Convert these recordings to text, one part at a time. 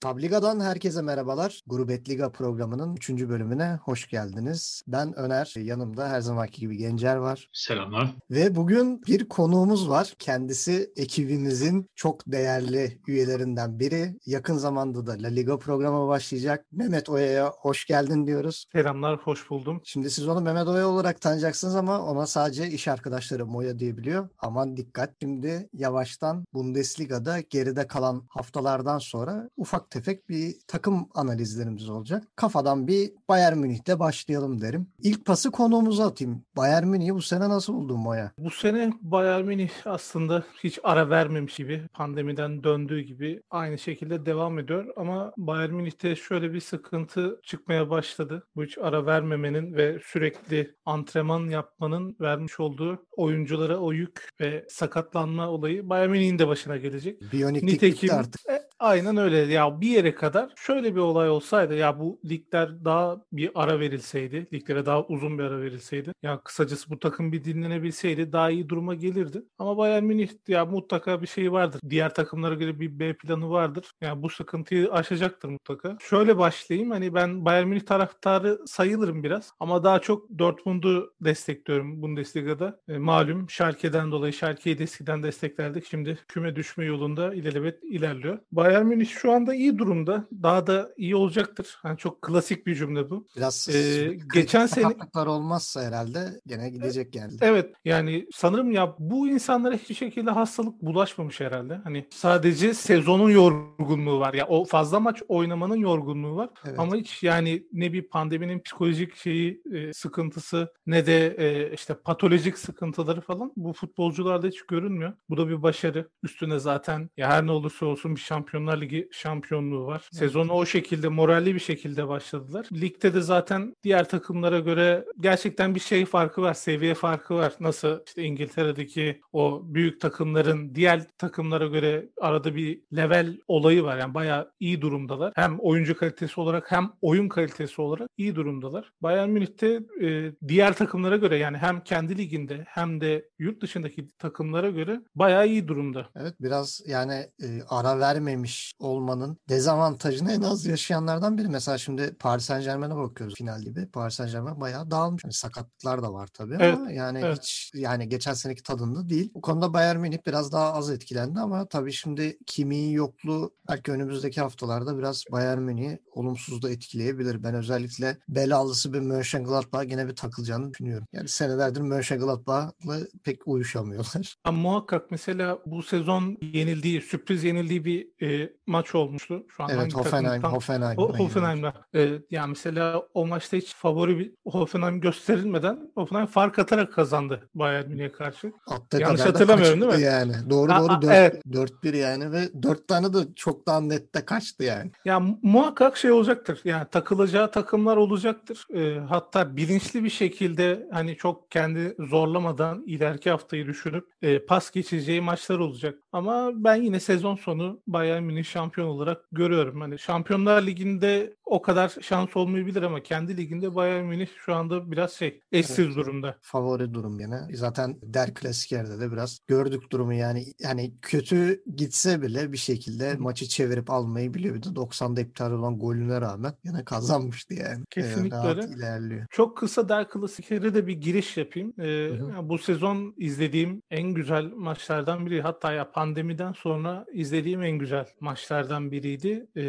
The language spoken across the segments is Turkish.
Tabliga'dan herkese merhabalar. Grubet Liga programının 3. bölümüne hoş geldiniz. Ben Öner, yanımda her zamanki gibi Gencer var. Selamlar. Ve bugün bir konuğumuz var. Kendisi ekibimizin çok değerli üyelerinden biri. Yakın zamanda da La Liga programı başlayacak. Mehmet Oya'ya hoş geldin diyoruz. Selamlar, hoş buldum. Şimdi siz onu Mehmet Oya olarak tanıyacaksınız ama ona sadece iş arkadaşları Moya diyebiliyor. Aman dikkat şimdi yavaştan Bundesliga'da geride kalan haftalardan sonra ufak tefek bir takım analizlerimiz olacak. Kafadan bir Bayern Münih'te başlayalım derim. İlk pası konuğumuza atayım. Bayern Münih'i bu sene nasıl buldun Moya? Bu sene Bayern Münih aslında hiç ara vermemiş gibi, pandemiden döndüğü gibi aynı şekilde devam ediyor. Ama Bayern Münih'te şöyle bir sıkıntı çıkmaya başladı. Bu hiç ara vermemenin ve sürekli antrenman yapmanın vermiş olduğu oyunculara o yük ve sakatlanma olayı Bayern Münih'in de başına gelecek. Biyoniklik Nitekim, artık. E, aynen öyle. Ya bir yere kadar şöyle bir olay olsaydı ya bu ligler daha bir ara verilseydi, liglere daha uzun bir ara verilseydi. Ya kısacası bu takım bir dinlenebilseydi daha iyi duruma gelirdi. Ama Bayern Münih ya mutlaka bir şey vardır. Diğer takımlara göre bir B planı vardır. Yani bu sıkıntıyı aşacaktır mutlaka. Şöyle başlayayım. Hani ben Bayern Münih taraftarı sayılırım biraz ama daha çok Dortmund'u destekliyorum Bundesliga'da. E, malum Schalke'den dolayı Schalke'yi de eskiden desteklerdik. Şimdi küme düşme yolunda ilelebet ilerliyor. Bayern Münih şu anda iyi durumda. Daha da iyi olacaktır. Hani çok klasik bir cümle bu. Biraz ee, geçen sene olmazsa herhalde gene gidecek geldi. Evet yani sanırım ya bu insanlara hiçbir şekilde hastalık bulaşmamış herhalde. Hani sadece sezonun yorgunluğu var. Ya o fazla maç oynamanın yorgunluğu var. Evet. Ama hiç yani ne bir pandeminin psikolojik şeyi e, sıkıntısı ne de e, işte patolojik sıkıntıları falan bu futbolcularda hiç görünmüyor. Bu da bir başarı. Üstüne zaten ya her ne olursa olsun bir Şampiyonlar Ligi şampiyonluğu var. Sezonu o şekilde moralli bir şekilde başladılar. Ligde de zaten diğer takımlara göre gerçekten bir şey farkı var. Seviye farkı var. Nasıl işte İngiltere'deki o büyük takımların diğer takımlara göre arada bir level olayı var. Yani bayağı iyi durumdalar. Hem oyuncu kalitesi olarak hem oyun kalitesi olarak iyi durumdalar. Bayern Münih'te e, diğer takımlara göre yani hem kendi liginde hem de yurt dışındaki takımlara göre bayağı iyi durumda. Evet biraz yani e, ara vermemiş olmanın dezavantajını en az yaşayanlardan biri. Mesela şimdi Paris Saint Germain'e bakıyoruz final gibi. Paris Saint Germain bayağı dağılmış. Yani sakatlıklar da var tabii evet, ama yani evet. hiç yani geçen seneki tadında değil. Bu konuda Bayern Münih biraz daha az etkilendi ama tabii şimdi Kimi'nin yokluğu belki önümüzdeki haftalarda biraz Bayern Münih'i olumsuz da etkileyebilir. Ben özellikle belalısı bir Mönchengladbach gene bir takılacağını düşünüyorum. Yani senelerdir Mönchengladbach'la pek uyuşamıyorlar. Ama muhakkak mesela bu sezon yenildiği, sürpriz yenildiği bir e, maç olmuştu. Şu an evet Hoffenheim, Hoffenheim. O, Hoffenheim'da. E, yani mesela o maçta hiç favori bir Hoffenheim gösterilmeden Hoffenheim fark atarak kazandı Bayern Münih'e karşı. Attığı Yanlış hatırlamıyorum değil mi? Yani. Doğru doğru 4-1 evet. 4-1 yani ve 4 tane de çok daha nette kaçtı yani. Ya muhakkak şey olacaktır. Yani takılacağı takımlar olacaktır. E, hatta bilinçli bir şekilde hani çok kendi zorlamadan ileriki haftayı düşünüp e, pas geçeceği maçlar olacak. Ama ben yine sezon sonu Bayern Münih şampiyon olarak görüyorum. Hani Şampiyonlar Ligi'nde o kadar şans olmayabilir ama kendi liginde Bayern Münih şu anda biraz şey eşsiz evet, durumda. Favori durum yine. Zaten Der Klasiker'de de biraz gördük durumu yani. Yani kötü gitse bile bir şekilde Hı. maçı çevirip almayı biliyor. Bir de 90'da iptal olan golüne rağmen yine kazanmıştı yani. Kesinlikle ee, ilerliyor. Çok kısa Der Klasiker'e de bir giriş yapayım. Ee, yani bu sezon izlediğim en güzel maçlardan biri. Hatta ya pandemiden sonra izlediğim en güzel maçlardan biriydi. Ee,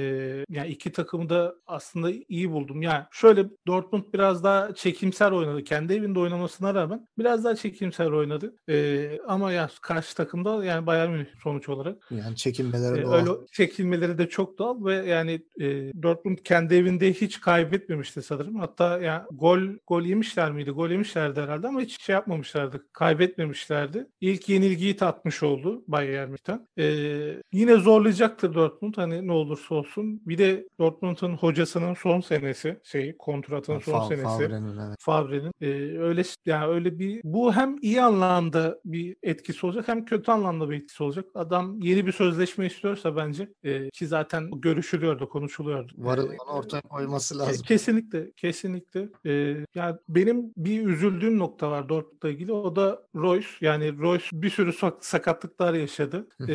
yani iki takımı da aslında iyi buldum. Yani şöyle Dortmund biraz daha çekimser oynadı. Kendi evinde oynamasına rağmen biraz daha çekimser oynadı. Ee, ama ya karşı takımda yani Bayern Münih sonuç olarak. Yani çekinmeleri ee, doğal. Öyle çekilmeleri de çok doğal ve yani e, Dortmund kendi evinde hiç kaybetmemişti sanırım. Hatta ya gol gol yemişler miydi? Gol yemişlerdi herhalde ama hiç şey yapmamışlardı. Kaybetmemişlerdi. İlk yenilgiyi tatmış oldu Bayern Münih'ten. Ee, yine zorlayacaktır Dortmund hani ne olursa olsun. Bir de Dortmund'un hoca hocasının son senesi, şey kontratının son Fa- senesi. Favre'nin evet. Favre'nin e, öyle yani öyle bir bu hem iyi anlamda bir etkisi olacak hem kötü anlamda bir etkisi olacak. Adam yeni bir sözleşme istiyorsa bence e, ki zaten görüşülüyordu, konuşuluyordu. Varın E, ortaya koyması lazım. Kesinlikle, kesinlikle. Ee, yani benim bir üzüldüğüm nokta var Dortmund'la ilgili. O da Royce. Yani Royce bir sürü sak- sakatlıklar yaşadı. Ee,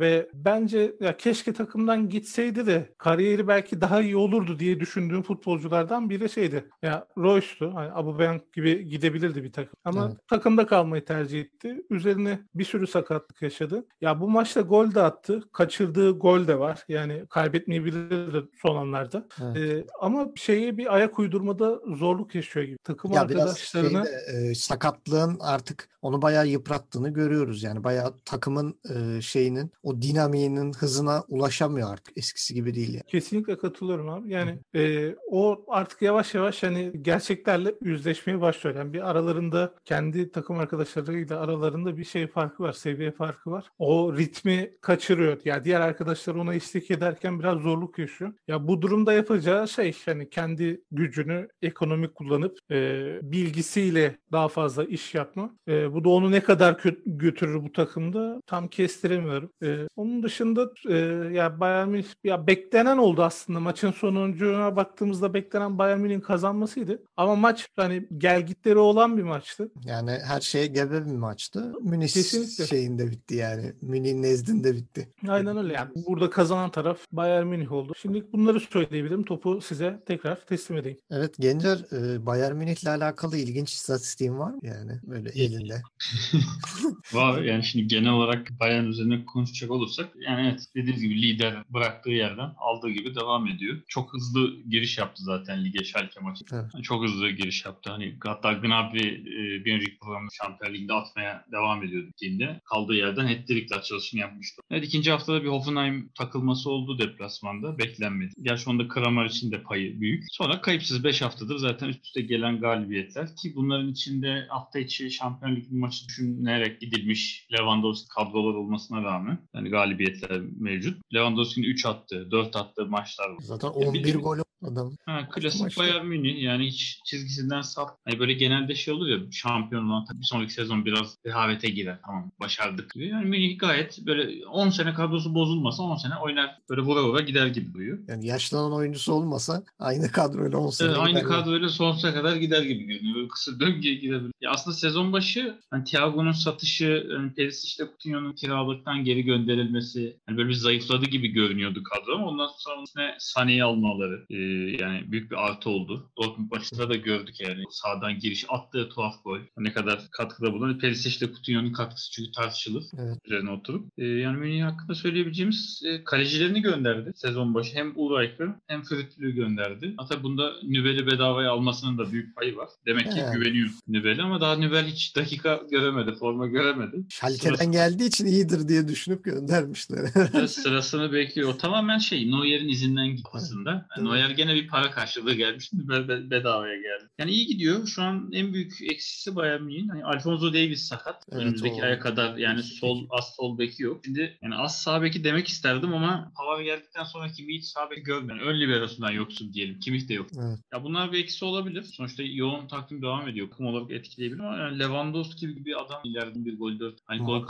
ve bence ya keşke takımdan gitseydi de kariyeri belki daha iyi olurdu diye düşündüğüm futbolculardan biri şeydi. Ya Royce'tu. Hani Aubameyang gibi gidebilirdi bir takım. Ama Evet. takımda kalmayı tercih etti. Üzerine bir sürü sakatlık yaşadı. Ya bu maçta gol de attı. Kaçırdığı gol de var. Yani kaybetmeyebilirdi son anlarda. Evet. Ee, ama şeye bir ayak uydurmada zorluk yaşıyor gibi. Takım Ya arkadaşlarına şeyde, e, sakatlığın artık onu bayağı yıprattığını görüyoruz. Yani bayağı takımın e, şeyinin o dinamiğinin hızına ulaşamıyor artık. Eskisi gibi değil yani. kesinlikle katılıyorum abi. Yani e, o artık yavaş yavaş hani gerçeklerle yüzleşmeye başlıyor. Yani bir aralarında kendi takım arkadaşlarıyla aralarında bir şey farkı var. Seviye farkı var. O ritmi kaçırıyor. Ya diğer arkadaşlar ona eşlik ederken biraz zorluk yaşıyor. Ya bu durumda yapacağı şey hani kendi gücünü ekonomik kullanıp e, bilgisiyle daha fazla iş yapma. E, bu da onu ne kadar kö- götürür bu takımda tam kestiremiyorum. E, onun dışında e, ya Bayern Münih ya beklenen oldu aslında maçın sonucuna baktığımızda beklenen Bayern Münih'in kazanmasıydı. Ama maç hani gelgitleri olan bir maçtı. Yani her şeye gebe bir maçtı. Münih Kesinlikle. şeyinde bitti yani. Münih'in nezdinde bitti. Aynen öyle yani. Burada kazanan taraf Bayern Münih oldu. Şimdi bunları söyleyebilirim. Topu size tekrar teslim edeyim. Evet Gencer e, Bayern Münih'le alakalı ilginç istatistiğin var mı yani böyle elinde? Var yani şimdi genel olarak Bayern üzerine konuşacak olursak yani evet dediğiniz gibi lider bıraktığı yerden aldığı gibi devam ediyor. Çok hızlı giriş yaptı zaten lige Schalke maçı. Evet. Çok hızlı giriş yaptı. Hani hatta Gnabry e, bir önceki programda Şampiyon Ligi'nde atmaya devam ediyordu liginde. Kaldığı yerden hat-trick'le açılışını yapmıştı. Evet ikinci haftada bir Hoffenheim takılması oldu deplasmanda. Beklenmedi. Gerçi onda Kramer için de payı büyük. Sonra kayıpsız 5 haftadır zaten üst üste gelen galibiyetler ki bunların içinde hafta içi Şampiyon Ligi maçı düşünülerek gidilmiş Lewandowski kadrolar olmasına rağmen yani galibiyetler mevcut. Lewandowski'nin 3 attığı, 4 attığı maçlar var. Zaten 11 de- gol adam. Ha, klasik. Bayern Münih yani hiç çizgisinden sap. Hani böyle genelde şey olur ya şampiyon olan takım bir sonraki sezon biraz rehavete girer. Tamam başardık gibi. Yani Münih gayet böyle 10 sene kadrosu bozulmasa 10 sene oynar böyle vura vura gider gibi duruyor. Yani yaşlanan oyuncusu olmasa aynı kadroyla 10 sene Evet, aynı gider. kadroyla sonsuza kadar gider gibi görünüyor. Böyle kısa döngüye gidebilir. Ya aslında sezon başı hani Thiago'nun satışı, hani Perisic ile Coutinho'nun kiralıktan geri gönderilmesi hani böyle bir zayıfladı gibi görünüyordu kadro ama ondan sonra Sané'yi almaları e, yani büyük bir artı oldu. Dortmund maçında da gördük yani sağdan giriş attığı tuhaf gol. Ne kadar katkıda bulunan Perisic ile Coutinho'nun katkısı çünkü tartışılır Evet. üzerine oturup. E, yani Münih hakkında söyleyebileceğimiz e, kalecilerini gönderdi sezon başı. Hem Ulreich'ı hem Fritzl'ü gönderdi. Hatta bunda Nübel'i bedavaya almasının da büyük payı var. Demek ki Evet. güveniyor Nübel'e ama daha Nübel hiç dakika göremedi, forma göremedi. Schalke'den geldiği için iyidir diye düşünüp göndermişler. Sırası- Sırasını bekliyor. O tamamen şey Neuer'in izinden gitmesinde. Yani Evet. Neuer gene bir para karşılığı gelmiş. Bedavaya geldi. Yani iyi gidiyor. Şu an en büyük eksisi Bayern Münih'in. Hani Alfonso Davies sakat. Evet, Önümüzdeki o- aya kadar yani sol az sol beki yok. Şimdi yani az sağ beki demek isterdim ama Pavard geldikten sonra kimi hiç sağ beki görmedim. Yani ön liberosundan yoksun diyelim. Kimih de yok. Evet. Ya bunlar bir eksi olabilir. Sonuçta yoğun takvim devam ediyor. Kum olarak etkileyebilir ama yani Lewandowski gibi bir adam ileride bir gol dört. Hani gol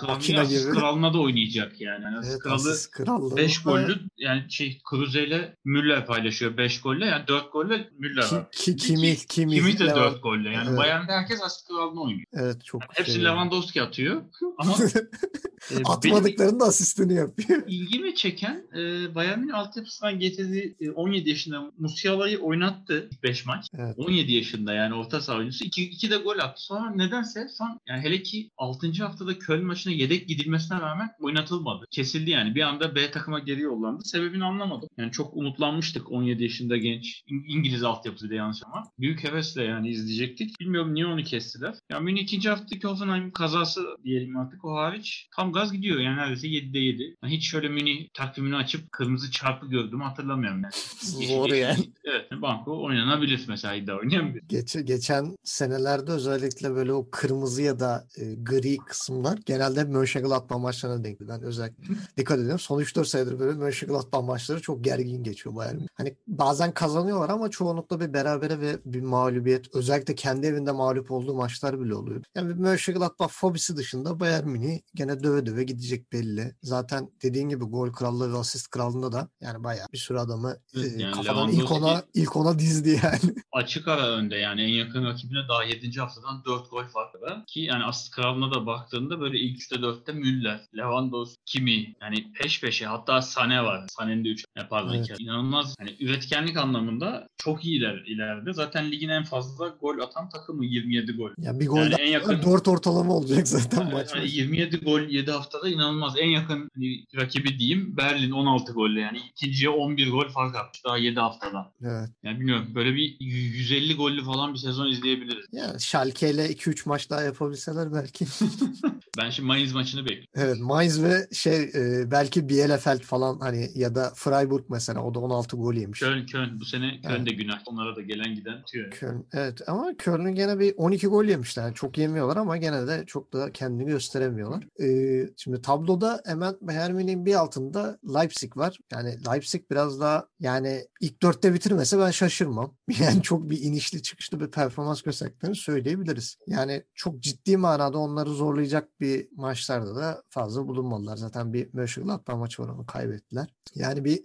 kralına da oynayacak yani. yani Evet, kralı asist krallığı. 5 var. gollü yani şey Kruse ile Müller paylaşıyor 5 golle yani 4 golle Müller Ki, var. ki, kimi, kimi, Kimi de Lewand- 4 golle. Yani Evet. Bayern'de herkes asist kralına oynuyor. Evet çok Hepsi şey. Lewandowski atıyor ama e, benim Atmadıklarının da asistini yapıyor. ilgimi çeken e, Bayern'in altyapısından getirdiği e, 17 yaşında Musiala'yı oynattı 5 maç. Evet. 17 yaşında yani orta saha oyuncusu. 2, 2 de gol attı. Sonra nedense son yani hele ki 6. haftada Köln maçına yedek gidilmesine rağmen oynatılmadı. Kesildi yani. Bir anda B takıma geri yollandı. Sebebini anlamadım. Yani çok umutlanmıştık 17 yaşında genç. İng- İngiliz altyapısı da yanlış ama. Büyük hevesle yani izleyecektik. Bilmiyorum niye onu kestiler. Ya Münih ikinci haftaki Hoffenheim kazası diyelim artık o hariç tam gaz gidiyor yani neredeyse 7'de 7. Yani hiç şöyle Münih takvimini açıp kırmızı çarpı gördüğümü hatırlamıyorum yani. Zor yani. Evet. Banko oynanabilir mesela iddia oynayabilir. Geç, geçen senelerde özellikle böyle o kırmızı ya da e, gri kısımlar genelde Mönchengladbach maçlarına denk gelen özellikle dikkat ediyorum. Son 3-4 senedir böyle Mönchengladbach maçları çok gergin geçiyor Bayern Hani bazen kazanıyorlar ama çoğunlukla bir berabere ve bir mağlubiyet. Özellikle kendi evinde mağlup olduğu maçlar bile oluyor. Yani bir Mönchengladbach fobisi dışında Bayern Münih gene döve döve gidecek belli. Zaten dediğin gibi gol krallığı ve asist krallığında da yani bayağı bir sürü adamı e, yani kafadan ilk ona, ilk ona dizdi yani. Açık ara önde yani en yakın rakibine daha 7. haftadan 4 gol farkı var. Ki yani asist krallığına da baktığında böyle ilk 3'te 4'te Müller, Lewandowski, Kimi yani peş peşe hatta Sane var. Sane'nin de 3 pardon evet. İnanılmaz hani üretkenlik anlamında çok iyiler ileride. Zaten ligin en fazla gol atan takımı 27 gol. Ya bir gol yani en yakın 4 ortalama olacak zaten yani, maç. Yani 27 gol 7 haftada inanılmaz. En yakın hani, rakibi diyeyim Berlin 16 golle yani ikinciye 11 gol fark atmış daha 7 haftada. Evet. Yani bilmiyorum böyle bir 150 gollü falan bir sezon izleyebiliriz. Ya Schalke ile 2-3 maç daha yapabilseler belki. ben şimdi Mainz maçını bekliyorum. Evet Mainz ve şey e, belki Bielefeld falan hani ya da Freiburg mesela o da 16 gol yemiş. Köln Köln bu sene Köln evet. de günah. Onlara da gelen giden atıyor. Köln, evet ama Köln'ün gene bir 12 gol yemişler. Yani çok yemiyorlar ama gene de çok da kendini gösteremiyorlar. Ee, şimdi tabloda hemen Bayern Münih'in bir altında Leipzig var. Yani Leipzig biraz daha yani ilk dörtte bitirmese ben şaşırmam. Yani çok bir inişli çıkışlı bir performans gösterdiklerini söyleyebiliriz. Yani çok ciddi manada onları zorlayacak bir maçlarda da fazla bulunmadılar. Zaten bir Mönchengladbach maçı var onu kaybettiler. Yani bir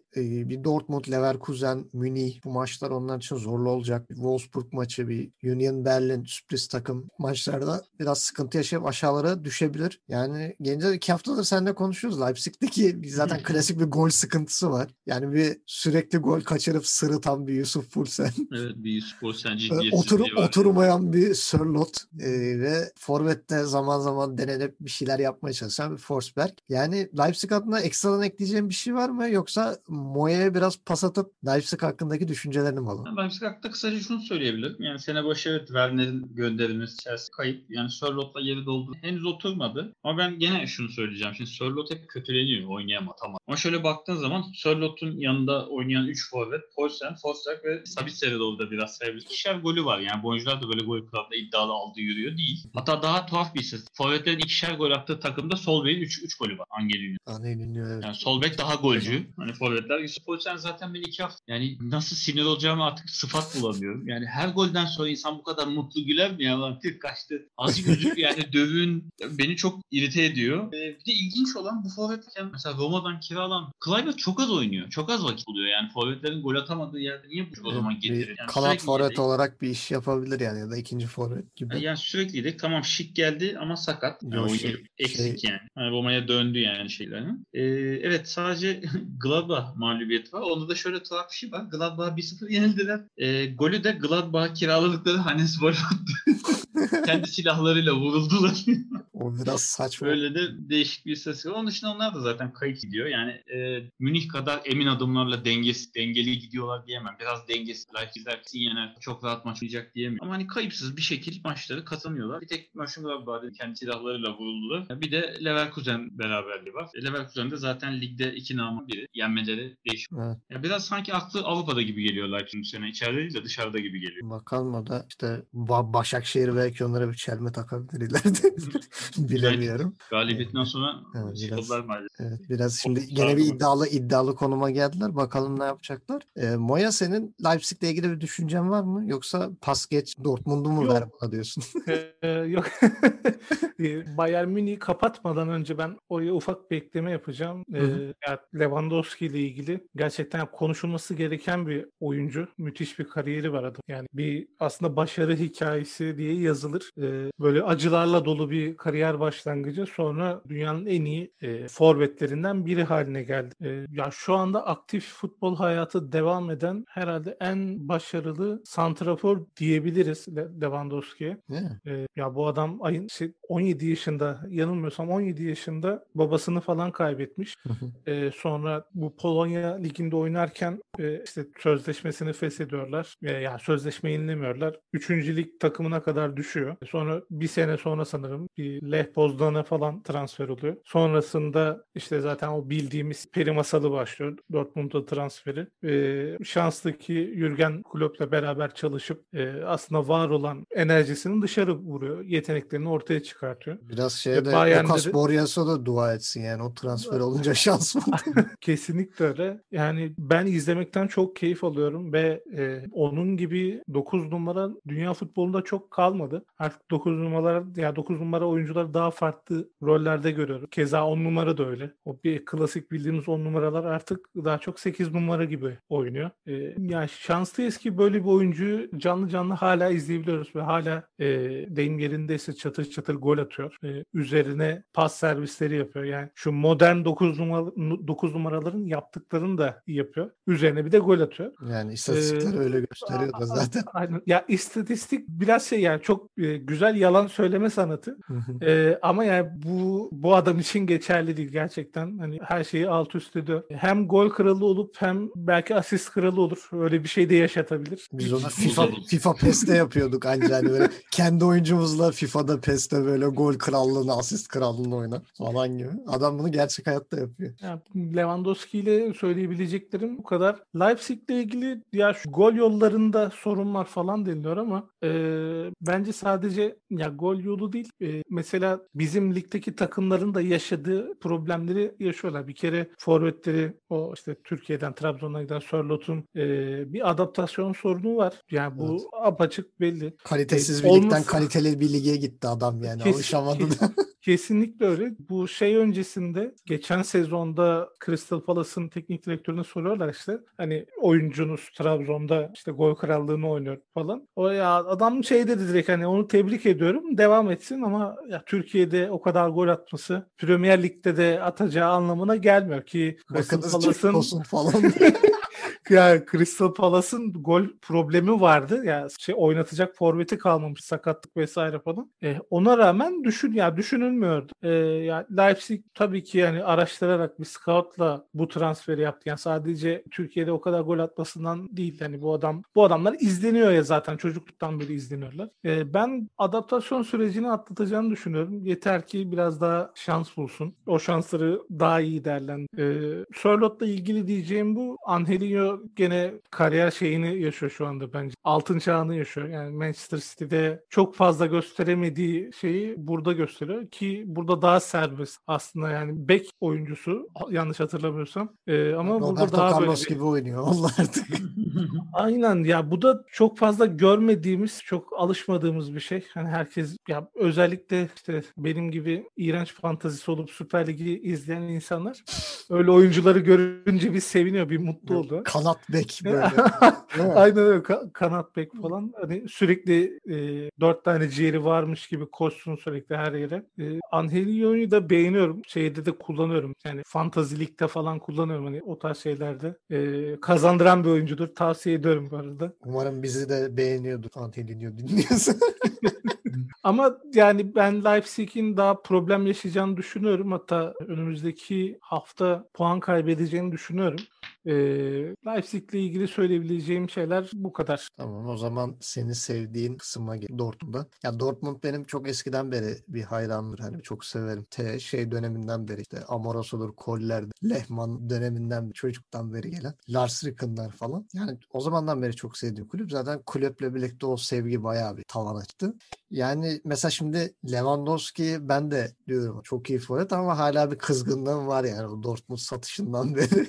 bir Dortmund, Leverkusen, Münih bu maçlar onlar için zorlu olacak. Bir Wolfsburg maçı, bir Union Berlin sürpriz takım maçlarda biraz sıkıntı yaşayıp aşağılara düşebilir. Yani gençler iki haftadır seninle konuşuyoruz. Leipzig'teki zaten klasik bir gol sıkıntısı var. Yani bir sürekli gol kaçırıp sırıtan bir Yusuf Fulsen. Evet bir Yusuf Fulsen Otur, Oturmayan bir Sörlot e, ve Forvet'te zaman zaman denenip bir şeyler yapmaya çalışan bir Forsberg. Yani Leipzig adına ekstradan ekleyeceğim bir şey var mı? Yoksa Moya'ya biraz pas atıp Leipzig hakkındaki düşüncelerini mi alalım? Leipzig hakkında kısaca şunu söyleyebilirim. Yani sene başı evet Werner'in gönderilmesi Chelsea kayıp. Yani Sörlot'la yeri doldu. Henüz oturmadı. Ama ben gene şunu söyleyeceğim. Şimdi Sörlot hep kötüleniyor oynayamaz ama. Ama şöyle baktığın zaman Sörlot'un yanında oynayan 3 forvet Poulsen, Forsberg ve Sabitzer da biraz sayabiliriz. İkişer golü var. Yani bu oyuncular da böyle gol kralında iddialı aldı yürüyor değil. Hatta daha tuhaf bir istatistik. Forvetlerin ikişer gol attığı takımda Solbek'in 3 3 golü var. Angelino. Angelino evet. Yani Solbek daha golcü. Hani forvetler. Yusuf Poulsen zaten beni iki hafta yani nasıl sinir olacağımı artık sıfat bulamıyorum. Yani her golden sonra insan bu kadar mutlu güler mi ya? Lan tık kaçtı. Azıcık üzüp yani dövün beni çok irite ediyor. Ee, bir de ilginç olan bu forvetken mesela Roma'dan kiralan Kluivert çok az oynuyor. Çok az vakit buluyor. Yani forvetlerin gol atamadığı yerde niye bu o zaman getirir? Yani kanat forvet olarak bir iş yapabilir yani ya da ikinci forvet gibi. Yani sürekli de tamam şık geldi ama sakat. Yani Yo, şey, eksik şey... yani. yani. Roma'ya döndü yani şeylerin. Ee, evet sadece Gladbach mağlubiyeti var. Onda da şöyle tuhaf bir şey var. Gladbach 1-0 yenildiler. E, golü de Gladbach kiraladıkları Hannes attı. Kendi silahlarıyla vuruldular. o biraz saçma. Böyle de değişik bir istatistik. Onun dışında onlar da zaten kayıp gidiyor. Yani e, Münih kadar emin adımlarla dengesi, dengeli gidiyorlar diyemem. Biraz dengesiz. Leipzig'ler yener. Çok rahat maç oynayacak diyemem. Ama hani kayıpsız bir şekilde maçları kazanıyorlar. Bir tek Mönchengladbach'da kendi silahlarıyla vuruldular. Bir de Leverkusen beraberliği var. E, Leverkusen de zaten ligde iki namı biri. Yenmeleri değişik. Evet. Ya biraz sanki aklı Avrupa'da gibi geliyorlar şimdi sene. İçeride değil de dışarıda gibi geliyor. Bakalım o da işte Başakşehir belki onlara bir çelme takabilir ileride. Bilemiyorum. Galibiyetten sonra evet, biraz, evet, biraz şimdi gene bir iddialı iddialı konuma geldiler. Bakalım ne yapacaklar. E, Moya senin Leipzig'le ilgili bir düşüncen var mı? Yoksa pas geç Dortmund'u mu ver bana diyorsun? ee, yok. Bayern Münih'i kapatmadan önce ben oraya ufak bir ekleme yapacağım. Ee, yani Lewandowski ile ilgili gerçekten konuşulması gereken bir oyuncu. Müthiş bir kariyeri var adam. Yani bir aslında başarı hikayesi diye yazılır. Ee, böyle acılarla dolu bir kariyer başlangıcı. Sonra dünyanın en iyi e, forvetlerinden biri haline geldi. E, ya şu anda aktif futbol hayatı devam eden herhalde en başarılı santrafor diyebiliriz Lewandowski'ye. E, ya bu adam ayın şey, 17 yaşında yanılmıyorsam 17 yaşında babasını falan kaybetmiş. e, sonra bu Polonya liginde oynarken e, işte sözleşmesini feshediyorlar. E, yani sözleşme yenilemiyorlar. Üçüncü lig takımına kadar düş düşüyor. Sonra bir sene sonra sanırım bir Leh Pozdan'a falan transfer oluyor. Sonrasında işte zaten o bildiğimiz peri masalı başlıyor. Dortmund'a transferi. Ee, şanslı ki Jürgen Klopp'la beraber çalışıp e, aslında var olan enerjisini dışarı vuruyor. Yeteneklerini ortaya çıkartıyor. Biraz şeye de Bayern'de Lucas da dua etsin yani o transfer olunca şans mı? Kesinlikle öyle. Yani ben izlemekten çok keyif alıyorum ve e, onun gibi 9 numara dünya futbolunda çok kalmadı. Artık 9 numaralar ya 9 numara oyuncuları daha farklı rollerde görüyorum. Keza 10 numara da öyle. O bir klasik bildiğimiz 10 numaralar artık daha çok 8 numara gibi oynuyor. E, yani şanslıyız ki böyle bir oyuncuyu canlı canlı hala izleyebiliyoruz ve hala e, deyim yerindeyse çatır çatır gol atıyor. E, üzerine pas servisleri yapıyor. Yani şu modern 9 numara 9 numaraların yaptıklarını da yapıyor. Üzerine bir de gol atıyor. Yani istatistikler ee, öyle gösteriyor da zaten. Aynen. Ya istatistik biraz şey yani çok e, güzel yalan söyleme sanatı. e, ama yani bu bu adam için geçerli değil gerçekten. Hani her şeyi alt üst ediyor. Hem gol kralı olup hem belki asist kralı olur. Öyle bir şey de yaşatabilir. Biz onu FIFA FIFA PES'te yapıyorduk ancak hani böyle kendi oyuncumuzla FIFA'da PES'te böyle gol krallığını, asist krallığını oynar falan gibi. Adam bunu gerçek hayatta yapıyor. Yani Lewandowski ile söyleyebileceklerim bu kadar. Leipzig ile ilgili ya şu gol yollarında sorun var falan deniliyor ama e, bence sadece ya gol yolu değil. E, mesela bizim ligdeki takımların da yaşadığı problemleri yaşıyorlar. Bir kere forvetleri o işte Türkiye'den Trabzon'a giden Sörlot'un e, bir adaptasyon sorunu var. Yani bu evet. apaçık belli. Kalitesiz e, bir ligden kaliteli bir lige gitti adam yani. Kesin, Alışamadı da. Kesinlikle öyle. Bu şey öncesinde geçen sezonda Crystal Palace'ın teknik direktörüne soruyorlar işte hani oyuncunuz Trabzon'da işte gol krallığını oynuyor falan. O ya adam şey dedi direkt hani onu tebrik ediyorum devam etsin ama ya Türkiye'de o kadar gol atması Premier Lig'de de atacağı anlamına gelmiyor ki Crystal Palace'ın falan yani Crystal Palace'ın gol problemi vardı. Yani şey oynatacak forveti kalmamış sakatlık vesaire falan. E, ona rağmen düşün ya düşünülmüyordu. E, yani Leipzig tabii ki yani araştırarak bir scoutla bu transferi yaptı. Yani sadece Türkiye'de o kadar gol atmasından değil. Yani bu adam bu adamlar izleniyor ya zaten çocukluktan beri izleniyorlar. E, ben adaptasyon sürecini atlatacağını düşünüyorum. Yeter ki biraz daha şans bulsun. O şansları daha iyi değerlendir. E, Sörlot'la ilgili diyeceğim bu. Gene kariyer şeyini yaşıyor şu anda bence. Altın çağını yaşıyor. Yani Manchester City'de çok fazla gösteremediği şeyi burada gösteriyor ki burada daha serbest aslında yani bek oyuncusu yanlış hatırlamıyorsam. Ee, ama Roberto burada daha Carlos böyle... gibi oynuyor Allah artık. Aynen ya bu da çok fazla görmediğimiz, çok alışmadığımız bir şey. Hani herkes ya özellikle işte benim gibi iğrenç fantazisi olup Süper Ligi izleyen insanlar öyle oyuncuları görünce bir seviniyor, bir mutlu oluyor. Kanat bek böyle. Aynen öyle Ka- kanat bek falan. Hani sürekli e, dört tane ciğeri varmış gibi koşsun sürekli her yere. E, Angelino'yu da beğeniyorum. Şeyde de kullanıyorum. Yani fantazilikte falan kullanıyorum. Hani o tarz şeylerde. E, kazandıran bir oyuncudur. Tavsiye ediyorum bu arada. Umarım bizi de beğeniyordur Angelino dinliyorsa. Ama yani ben Leipzig'in daha problem yaşayacağını düşünüyorum. Hatta önümüzdeki hafta puan kaybedeceğini düşünüyorum. E, Leipzig'le ilgili söyleyebileceğim şeyler bu kadar. Tamam o zaman seni sevdiğin kısma gel Dortmund'a. Ya Dortmund benim çok eskiden beri bir hayrandır. Hani çok severim. T şey döneminden beri işte Amoros olur, Koller, Lehman döneminden çocuktan beri gelen Lars Ricken'lar falan. Yani o zamandan beri çok sevdiğim kulüp. Zaten kulüple birlikte o sevgi bayağı bir tavan açtı. Yani mesela şimdi Lewandowski ben de diyorum çok iyi forvet ama hala bir kızgınlığım var yani o Dortmund satışından beri.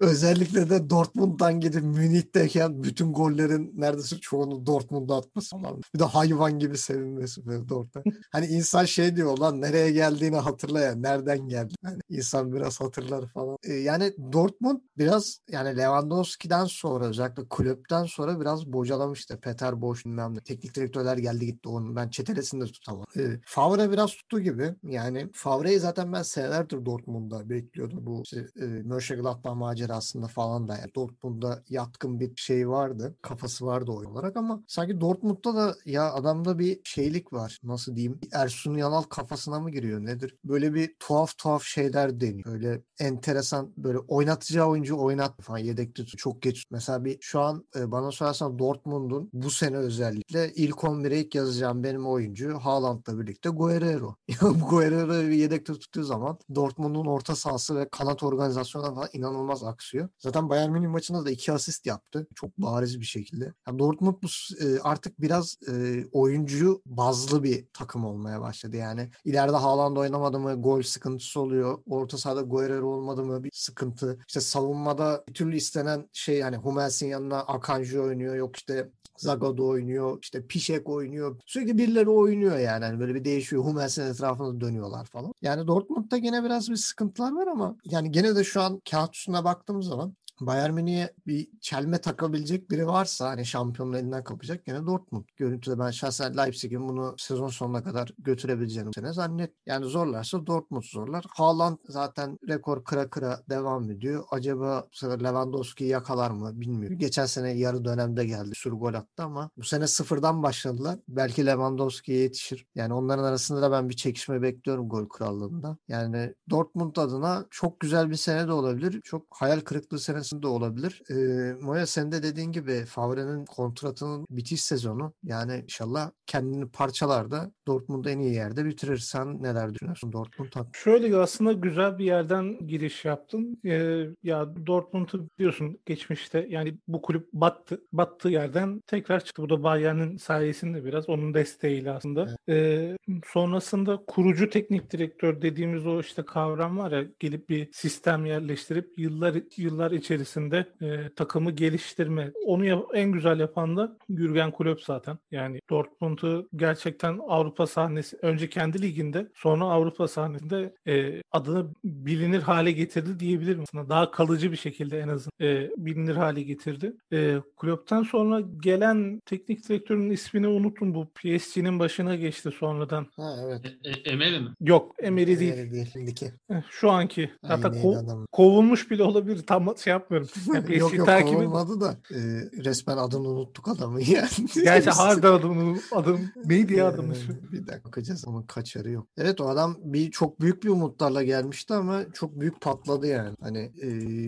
Özellikle de Dortmund'dan gidip Münih'teyken bütün gollerin neredeyse çoğunu Dortmund'da atması falan. Bir de hayvan gibi sevinmesi böyle Dortmund. Hani insan şey diyor lan nereye geldiğini hatırla ya nereden geldi. Yani insan biraz hatırlar falan. Ee, yani Dortmund biraz yani Lewandowski'den sonra özellikle kulüpten sonra biraz bocalamıştı. Peter Bosz bilmem ne. Teknik direktörler geldi gitti onun. Ben çetelesini de tutamam. Ee, Favre biraz tuttu gibi. Yani Favre'yi zaten ben senelerdir Dortmund'da bekliyordum. Bu işte, e, Mönchengladbach macera aslında falan da yani Dortmund'da yatkın bir şey vardı. Kafası vardı oyun olarak ama sanki Dortmund'da da ya adamda bir şeylik var. Nasıl diyeyim? Ersun Yanal kafasına mı giriyor nedir? Böyle bir tuhaf tuhaf şeyler deniyor. Böyle enteresan böyle oynatacağı oyuncu oynat falan yedekte çok geç. Mesela bir şu an e, bana sorarsan Dortmund'un bu sene özellikle ilk 11'e ilk yazacağım benim oyuncu Haaland'la birlikte Guerrero. Guerrero'yu yedekte tuttuğu zaman Dortmund'un orta sahası ve kanat organizasyonu falan inanılmaz aksıyor. Zaten Bayern Münih maçında da iki asist yaptı. Çok bariz bir şekilde. Yani Dortmund bu e, artık biraz e, oyuncu bazlı bir takım olmaya başladı. Yani ileride Haaland oynamadı mı gol sıkıntısı oluyor. Orta sahada Guerrero olmadı mı bir sıkıntı. İşte savunmada bir türlü istenen şey yani Hummels'in yanına Akanji oynuyor. Yok işte Zagadou oynuyor. işte Pişek oynuyor. Sürekli birileri oynuyor yani. yani böyle bir değişiyor. Hummels'in etrafında dönüyorlar falan. Yani Dortmund'da gene biraz bir sıkıntılar var ama yani gene de şu an kağıt üstüne baktığım zaman Bayern Münih'e bir çelme takabilecek biri varsa hani şampiyonun elinden kapacak gene Dortmund. Görüntüde ben şahsen Leipzig'in bunu sezon sonuna kadar götürebileceğini sene zannet. Yani zorlarsa Dortmund zorlar. Haaland zaten rekor kıra kıra devam ediyor. Acaba Lewandowski yakalar mı bilmiyorum. Geçen sene yarı dönemde geldi. Sürü gol attı ama bu sene sıfırdan başladılar. Belki Lewandowski'ye yetişir. Yani onların arasında da ben bir çekişme bekliyorum gol krallığında. Yani Dortmund adına çok güzel bir sene de olabilir. Çok hayal kırıklığı senesi da olabilir. E, Moya sen de dediğin gibi Favre'nin kontratının bitiş sezonu. Yani inşallah kendini parçalarda Dortmund'u en iyi yerde bitirir. Sen neler düşünüyorsun Dortmund hakkında? Şöyle aslında güzel bir yerden giriş yaptın. Ee, ya Dortmund'u biliyorsun geçmişte yani bu kulüp battı. Battığı yerden tekrar çıktı. Bu da Bayern'in sayesinde biraz onun desteğiyle aslında. Evet. Ee, sonrasında kurucu teknik direktör dediğimiz o işte kavram var ya gelip bir sistem yerleştirip yıllar yıllar içerisinde içerisinde e, takımı geliştirme. Onu yap- en güzel yapan da Jürgen Klopp zaten. Yani Dortmund'u gerçekten Avrupa sahnesi önce kendi liginde sonra Avrupa sahnesinde e, adını bilinir hale getirdi diyebilirim. Aslında daha kalıcı bir şekilde en azından e, bilinir hale getirdi. E, Klopp'tan sonra gelen teknik direktörün ismini unuttum. Bu PSG'nin başına geçti sonradan. Ha evet. E, e, Emery mi? Yok Emery değil. Emery değil. Şimdiki. Şu anki. Hatta ko- kovulmuş bile olabilir. Tam şey yapmıyorum. Yani yok yok takibi- kovulmadı da e, resmen adını unuttuk adamı yani. Gerçi harbiden adımı adım neydi ya adamın Ee? Bir dakika bakacağız onun kaçarı yok. Evet o adam bir çok büyük bir umutlarla gelmişti ama çok büyük patladı yani. Hani e,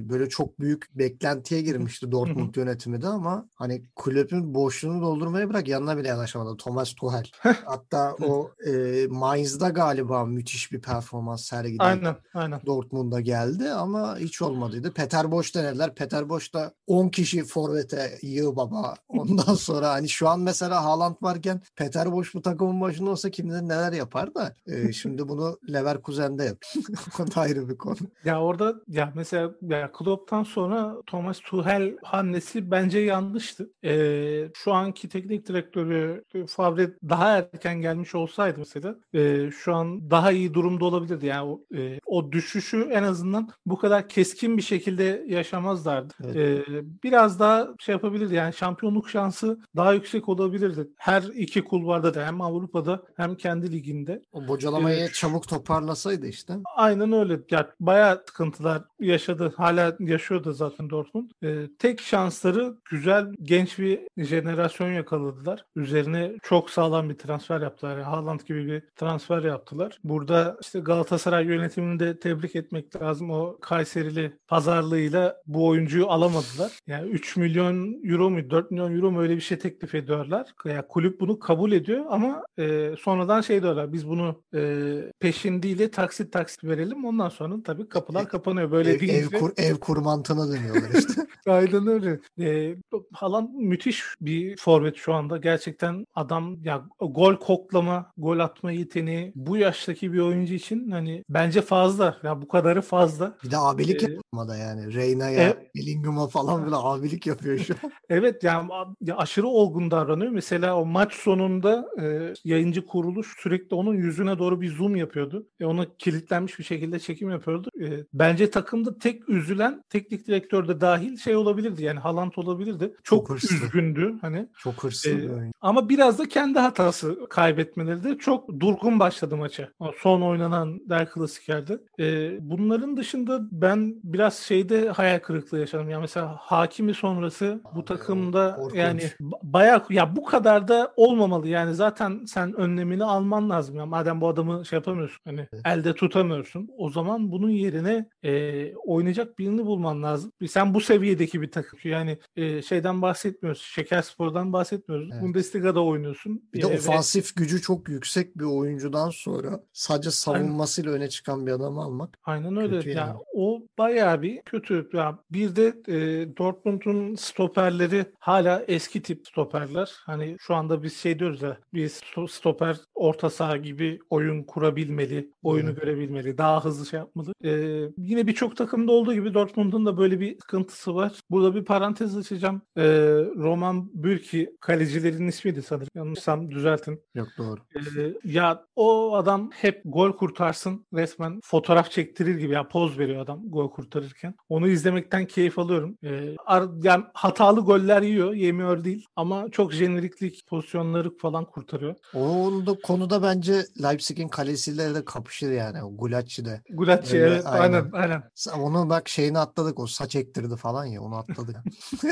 böyle çok büyük beklentiye girmişti Dortmund yönetimi de ama hani kulübün boşluğunu doldurmaya bırak yanına bile yanaşamadı. Thomas Tuchel. Hatta o e, Mainz'da galiba müthiş bir performans sergiledi. Aynen aynen. Dortmund'a geldi ama hiç olmadıydı. Peter Boş denediler. Peter Boş da 10 kişi forvete yığ baba. Ondan sonra hani şu an mesela Haaland varken Peter Boş bu takımın başında olsa kim bilir neler yapar da e, şimdi bunu Leverkusen'de yap. o da ayrı bir konu. Ya orada ya mesela ya Klopp'tan sonra Thomas Tuchel hamlesi bence yanlıştı. Ee, şu anki teknik direktörü e, Favre daha erken gelmiş olsaydı mesela e, şu an daha iyi durumda olabilirdi. Yani o, e, o düşüşü en azından bu kadar keskin bir şekilde yaşamazlardı. Evet. Ee, biraz daha şey yapabilirdi yani şampiyonluk şansı daha yüksek olabilirdi. Her iki kulvarda da hem Avrupa'da hem kendi liginde. O bocalamayı Evet. çabuk toparlasaydı işte. Aynen öyle. Ya bayağı sıkıntılar yaşadı. Hala yaşıyor da zaten Dortmund. Ee, tek şansları güzel genç bir jenerasyon yakaladılar. Üzerine çok sağlam bir transfer yaptılar. Yani Haaland gibi bir transfer yaptılar. Burada işte Galatasaray yönetimini de tebrik etmek lazım. O Kayserili pazarlığıyla bu oyuncuyu alamadılar. Yani 3 milyon euro mu 4 milyon euro mu öyle bir şey teklif ediyorlar. Yani kulüp bunu kabul ediyor ama e, sonradan şey diyorlar biz bunu e, peşin değil de taksit taksit verelim. Ondan sonra tabii kapılar kapanıyor. Böyle ev, ev, kur, ev kur mantığına dönüyorlar işte. Aynen öyle. Ee, Haaland müthiş bir forvet şu anda. Gerçekten adam ya gol koklama, gol atma yeteneği bu yaştaki bir oyuncu için hani bence fazla. Ya bu kadarı fazla. Bir de abilik Ee, yapmada yani. Reyna'ya, Evet. Bellingham'a falan bile abilik yapıyor şu an. Evet yani ya aşırı olgun davranıyor. Mesela o maç sonunda e, yayıncı kuruluş sürekli onun yüzüne doğru bir zoom yapıyordu. Ve ona kilitlenmiş bir şekilde çekim yapıyordu. E, bence takımda tek üzülen teknik direktör de dahil şey olabilirdi. Yani Haaland olabilirdi. Çok, Çok hırslı. üzgündü hani. Çok hırslı oyuncu. Ama biraz da kendi hatası kaybetmeleri de çok durgun başladı maça. O son oynanan Der Klasikerde. Ee, bunların dışında ben biraz şeyde hayal kırıklığı yaşadım. Ya mesela Hakimi sonrası bu Abi takımda korkunç. yani bayağı ya bu kadar da olmamalı. Yani zaten sen önlemini alman lazım. Ya madem bu adamı şey yapamıyorsun hani evet. elde tutamıyorsun. O zaman bunun yerine e, oynayacak birini bulman lazım. Sen bu seviyedeki bir takım. Yani e, şeyden bahsetmiyoruz. Şeker Spor'dan bahsetmiyoruz. Evet. Bundesliga'da oynuyorsun. Bir de e, ofansif ve... gücü çok yüksek bir oyuncudan sonra sadece savunmasıyla Aynen. öne çıkan bir adamı almak. Aynen öyle. Yani. yani o bayağı bir kötü. Ya bir de e, Dortmund'un stoperleri hala eski tip stoperler. Hani şu anda biz şey diyoruz ya bir stoper orta saha gibi oyun kurabilmeli, oyunu evet. görebilmeli, daha hızlı şey yapmalı. Ee, yine birçok takımda olduğu gibi Dortmund'un da böyle bir sıkıntısı var. Burada bir parantez açacağım. Ee, Roman Bürki kalecilerin ismiydi sanırım. Yanlışsam düzeltin. Yok doğru. Ee, ya o adam hep gol kurtarsın resmen fotoğraf çektirir gibi ya poz veriyor adam gol kurtarırken. Onu izlemekten keyif alıyorum. Ee, yani hatalı goller yiyor, yemiyor değil ama çok jeneriklik pozisyonları falan kurtarıyor. Onun da konuda bence Leipzig'in kalesiyle de kapışır yani. O Gulacci'de. Gulacci evet aynen. aynen aynen. Onu bak şeyini atladık o saç ektirdi falan ya onu atladık.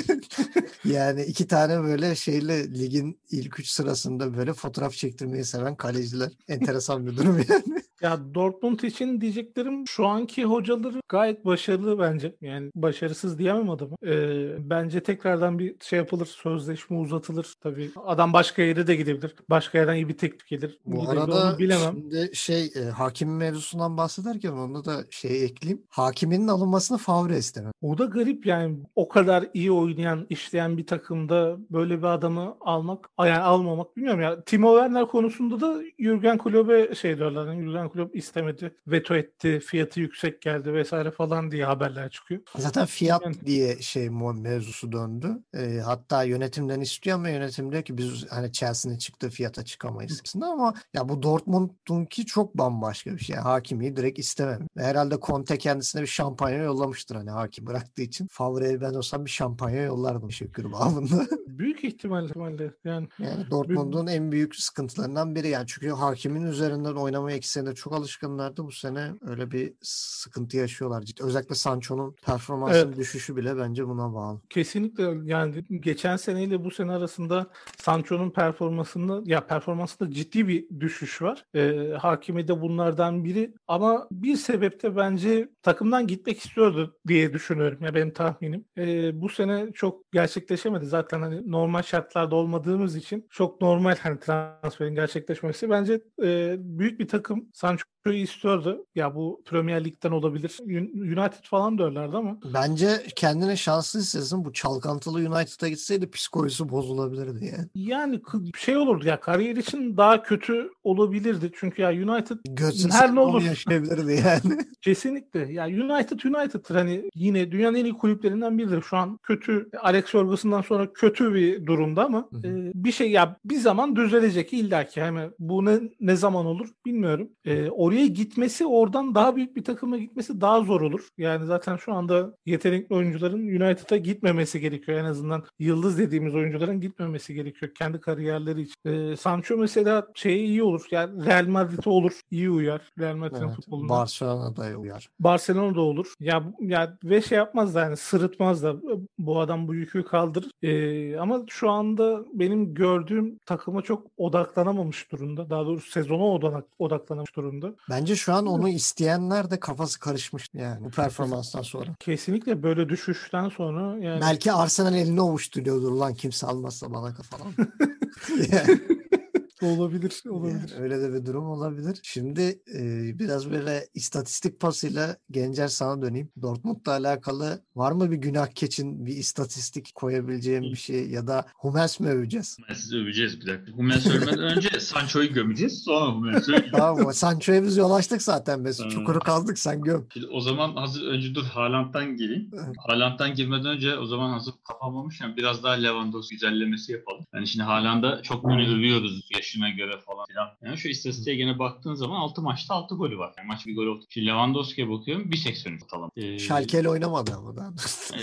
yani iki tane böyle şeyle ligin ilk üç sırasında böyle fotoğraf çektirmeyi seven kaleciler. Enteresan bir durum yani. Ya Dortmund için diyeceklerim şu anki hocaları gayet başarılı bence. Yani başarısız diyemem adamı. Ee, bence tekrardan bir şey yapılır. Sözleşme uzatılır. Tabii adam başka yere de gidebilir. Başka yerden iyi bir teklif gelir. Bu Gidebilir, arada bilemem. şimdi şey e, hakimin mevzusundan bahsederken onu da şey ekleyeyim. Hakiminin alınmasını Favre istemem. O da garip yani. O kadar iyi oynayan, işleyen bir takımda böyle bir adamı almak, yani almamak bilmiyorum ya. Timo Werner konusunda da Jurgen Klopp'e şey diyorlar. Yani Jurgen Klopp istemedi, veto etti, fiyatı yüksek geldi vesaire falan diye haberler çıkıyor. Zaten fiyat yani, diye şey mevzusu döndü. E, hatta yönetimden istiyor ama yönetim diyor ki biz hani Chelsea'nin çıktığı fiyata çıkamayız. ama ya bu Dortmund'unki çok bambaşka bir şey. Yani hakimi direkt istemem. Herhalde Conte kendisine bir şampanya yollamıştır hani hakim bıraktığı için. Favre'ye ben olsam bir şampanya yollardım şükür babında. büyük ihtimalle yani. Yani Dortmund'un büyük... en büyük sıkıntılarından biri yani çünkü hakimin üzerinden oynamaya iki senedir çok alışkınlardı. Bu sene öyle bir sıkıntı yaşıyorlar. Ciddi. Özellikle Sancho'nun performansının evet. düşüşü bile bence buna bağlı. Kesinlikle yani geçen seneyle bu sene arasında Sancho'nun performansında ya performansında ciddi bir düşüş var. Ee, Hakimi de bunlardan biri ama bir sebep de bence takımdan gitmek istiyordu diye düşünüyorum ya benim tahminim. Ee, bu sene çok gerçekleşemedi. Zaten hani normal şartlarda olmadığımız için çok normal hani transferin gerçekleşmesi. Bence e, büyük bir takım Sancho'yu istiyordu. Ya bu Premier Lig'den olabilir. United falan da ama. Bence kendine şanslı hissetsin. Bu çalkantılı United'a gitseydi psikolojisi bozulabilirdi yani. Yani şey olurdu ya kariyer için daha kötü olabilirdi. Çünkü ya United Götsüz her ne olur yaşayabilirdi yani. Kesinlikle. Ya United United'tır. Hani yine dünyanın en iyi kulüplerinden biridir. Şu an kötü Alex Ferguson'dan sonra kötü bir durumda ama e, bir şey ya bir zaman düzelecek illaki. Hemen bu ne, ne zaman olur bilmiyorum. E, oraya gitmesi oradan daha büyük bir takıma gitmesi daha zor olur. Yani zaten şu anda yetenekli oyuncuların United'a gitmemesi gerekiyor. En azından yıldız dediğimiz oyuncuların gitmemesi gerekiyor kendi kariyerleri için. E, Sancho mesela şeye iyi olur. Yani Real Madrid'e olur. iyi uyar. Real Madrid'in evet, futboluna. Barcelona'da uyar. Barcelona'da olur. Ya, ya ve şey yapmaz da yani sırıtmaz da bu adam bu yükü kaldırır. E, ama şu anda benim gördüğüm takıma çok odaklanamamış durumda. Daha doğrusu sezona odak, odaklanamış durumda. Bence şu an onu isteyenler de kafası karışmış yani bu performanstan sonra. Kesinlikle böyle düşüşten sonra yani. Belki Arsenal elini ovuşturuyordur lan kimse almazsa bana falan. Olabilir, olabilir. Yani öyle de bir durum olabilir. Şimdi e, biraz böyle istatistik pasıyla Gencer sana döneyim. Dortmund'la alakalı var mı bir günah keçin bir istatistik koyabileceğim bir şey ya da Hummels mi öveceğiz? Hummels'i öveceğiz bir dakika. Hummels övmeden önce Sancho'yu gömeceğiz sonra Hummels'i öveceğiz. tamam Sancho'ya biz yol açtık zaten Mesut. Çukuru kaldık sen göm. Şimdi o zaman hazır önce dur Haaland'dan gireyim. Haaland'dan girmeden önce o zaman hazır kapanmamış yani biraz daha Lewandowski güzellemesi yapalım. Yani şimdi Haaland'a çok böyle övüyoruz yaş yaşına göre falan filan. Yani şu istatistiğe gene baktığın zaman 6 maçta 6 golü var. Yani maç bir gol oldu. Şimdi Lewandowski'ye bakıyorum 1.83 ortalama. Ee, Schalke ile oynamadı ama da.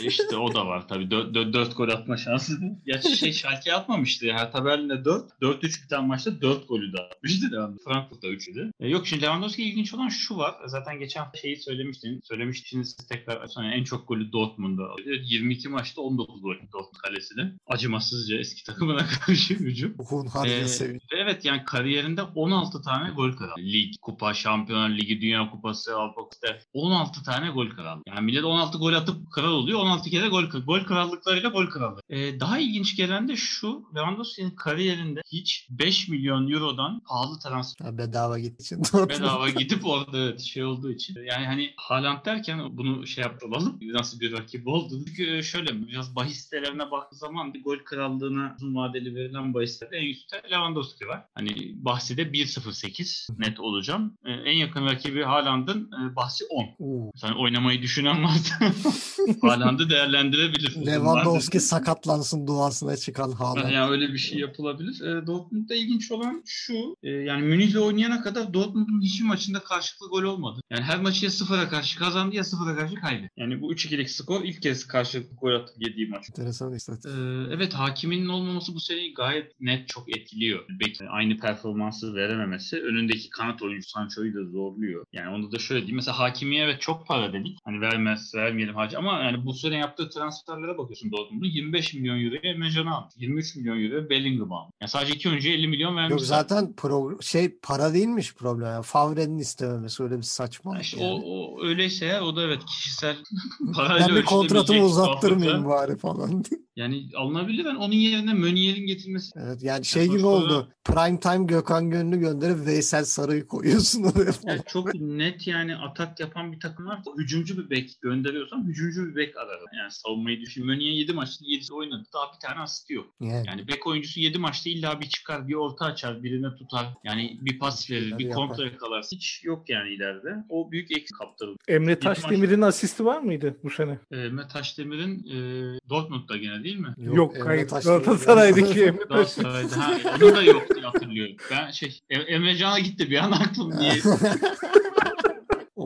işte o da var tabii. 4, 4, 4 gol atma şansı. Gerçi şey Schalke atmamıştı. Hertha Berlin'de 4. 4-3 biten maçta 4 golü de atmıştı. Frankfurt'ta 3'üydü. Ee, yok şimdi Lewandowski ilginç olan şu var. Zaten geçen hafta şeyi söylemiştin. Söylemiştiniz siz tekrar. Yani en çok golü Dortmund'da. 22 maçta 19 gol Dortmund kalesine. Acımasızca eski takımına karşı hücum. Hunharca Ee, sevinç. Evet yani kariyerinde 16 tane gol kazandı. Lig, kupa, şampiyonlar ligi, dünya kupası, Avrupa kupası 16 tane gol kazandı. Yani millet 16 gol atıp kral oluyor. 16 kere gol gol krallıklarıyla gol krallığı. Ee, daha ilginç gelen de şu. Lewandowski'nin kariyerinde hiç 5 milyon eurodan pahalı transfer Ha, bedava gittiği için bedava gidip orada şey olduğu için. Yani hani Haaland derken bunu şey yaptıralım. Nasıl bir rakip oldu. Çünkü şöyle biraz bahis sitelerine baktığı zaman bir gol krallığına uzun vadeli verilen bahislerde en üstte Lewandowski var. Hani bahsi de 1.08 net olacağım. Ee, en yakın rakibi Haaland'ın e, bahsi 10. Oo. Sen oynamayı düşünen varsa Haaland'ı değerlendirebilir. Lewandowski sakatlansın duasına çıkan Haaland. Yani öyle bir şey yapılabilir. E, Dortmund'da ilginç olan şu. e, yani Münih'le oynayana kadar Dortmund'un hiçbir maçında karşılıklı gol olmadı. Yani her maçı ya sıfıra karşı kazandı ya sıfıra karşı kaybetti. Yani bu 3-2'lik skor ilk kez karşılıklı gol atıp yediği maç. Enteresan istatistik. Ee, evet hakiminin olmaması bu seneyi gayet net çok etkiliyor. Belki aynı performansı verememesi önündeki kanat oyuncu Sancho'yu da zorluyor. Yani onda da şöyle diyeyim. Mesela hakimiye evet çok para dedik. Hani vermez, vermeyelim hacı ama yani bu sene yaptığı transferlere bakıyorsun Dortmund'un 25 milyon euroya almış. 23 milyon euroya Bellingham'ı almış. Yani sadece iki oyuncuya 50 milyon vermiş. Yok zaten pro- şey para değilmiş problem. Yani Favre'nin istememesi öyle bir saçmalık. İşte yani. o, o öyleyse eğer o da evet kişisel parayla ben bir kontratımı uzattırmayayım bari falan. Yani alınabilir. Ben onun yerine Mönier'in getirmesi evet yani şey gibi sonuçta- oldu. Prime time Gökhan Gönlü gönderip Veysel Sarı'yı koyuyorsun oraya falan. Yani çok net yani atak yapan bir takım var. Hücumcu bir bek gönderiyorsam hücumcu bir bek ararım. Yani savunmayı düşün. Mönye 7 maçta 7'si oynadı. Daha bir tane asisti yok. Yani. Yani bek oyuncusu 7 maçta illa bir çıkar, bir orta açar, birine tutar. Yani bir pas verir, şeyler bir kontra yakalar. Hiç yok yani ileride. O büyük eksik kaptırıldı. Emre Taşdemir'in asisti var mıydı bu sene? E, Mehmet Taşdemir'in e, Dortmund'da gene değil mi? Yok, Emre hayır. Galatasaray'daki Emre Taşdemir. Galatasaray'da. Ha, onun da yok hatırlıyorum. Ben şey Em- Emre gitti bir an aklım diye.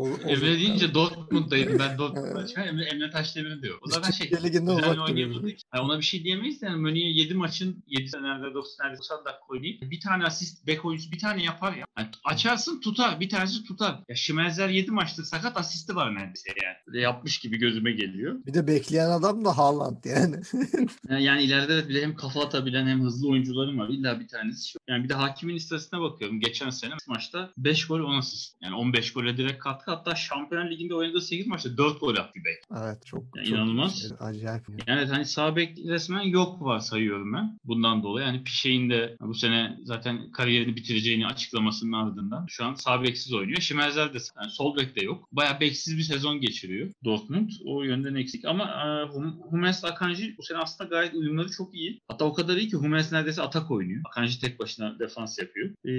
O- Emre deyince Dortmund'daydım. Ben Dortmund'da çıkan Emre, Emre Taşdemir'in de yok. O zaten şey Ligi'nden düzenli uzak duruyor. oynayabildik. Yani ona bir şey diyemeyiz de yani Mönü'ye 7 maçın 7 senelerde 90 90 dakika oynayıp bir tane asist bek oyuncusu bir tane yapar ya. Yani açarsın tutar. Bir tanesi tutar. Ya Şimenzer 7 maçtır sakat asisti var neredeyse yani. Böyle yapmış gibi gözüme geliyor. Bir de bekleyen adam da Haaland yani. Yani, yani ileride de hem kafa atabilen hem hızlı oyuncularım var. İlla bir tanesi. Yani bir de hakimin istatistiğine bakıyorum. Geçen sene maçta 5 gol 10 asist. Yani 15 gole direkt katkı. Hatta Şampiyonlar Ligi'nde oynadığı 8 maçta 4 gol attı bek. evet çok, Ya çok inanılmaz. şey, acayip. Yani hani sağ bek resmen yok var sayıyorum ben. Bundan dolayı yani Pişek'in de bu sene zaten kariyerini bitireceğini açıklamasının ardından şu an sağ beksiz oynuyor. Şimenzel de yani sol bek de yok. Bayağı beksiz bir sezon geçiriyor Dortmund. O yönden eksik. Ama e, Hum- Akanji bu sene aslında gayet uyumları çok iyi. Hatta o kadar iyi ki Hummels neredeyse atak oynuyor. Akanji tek başına defans yapıyor. E,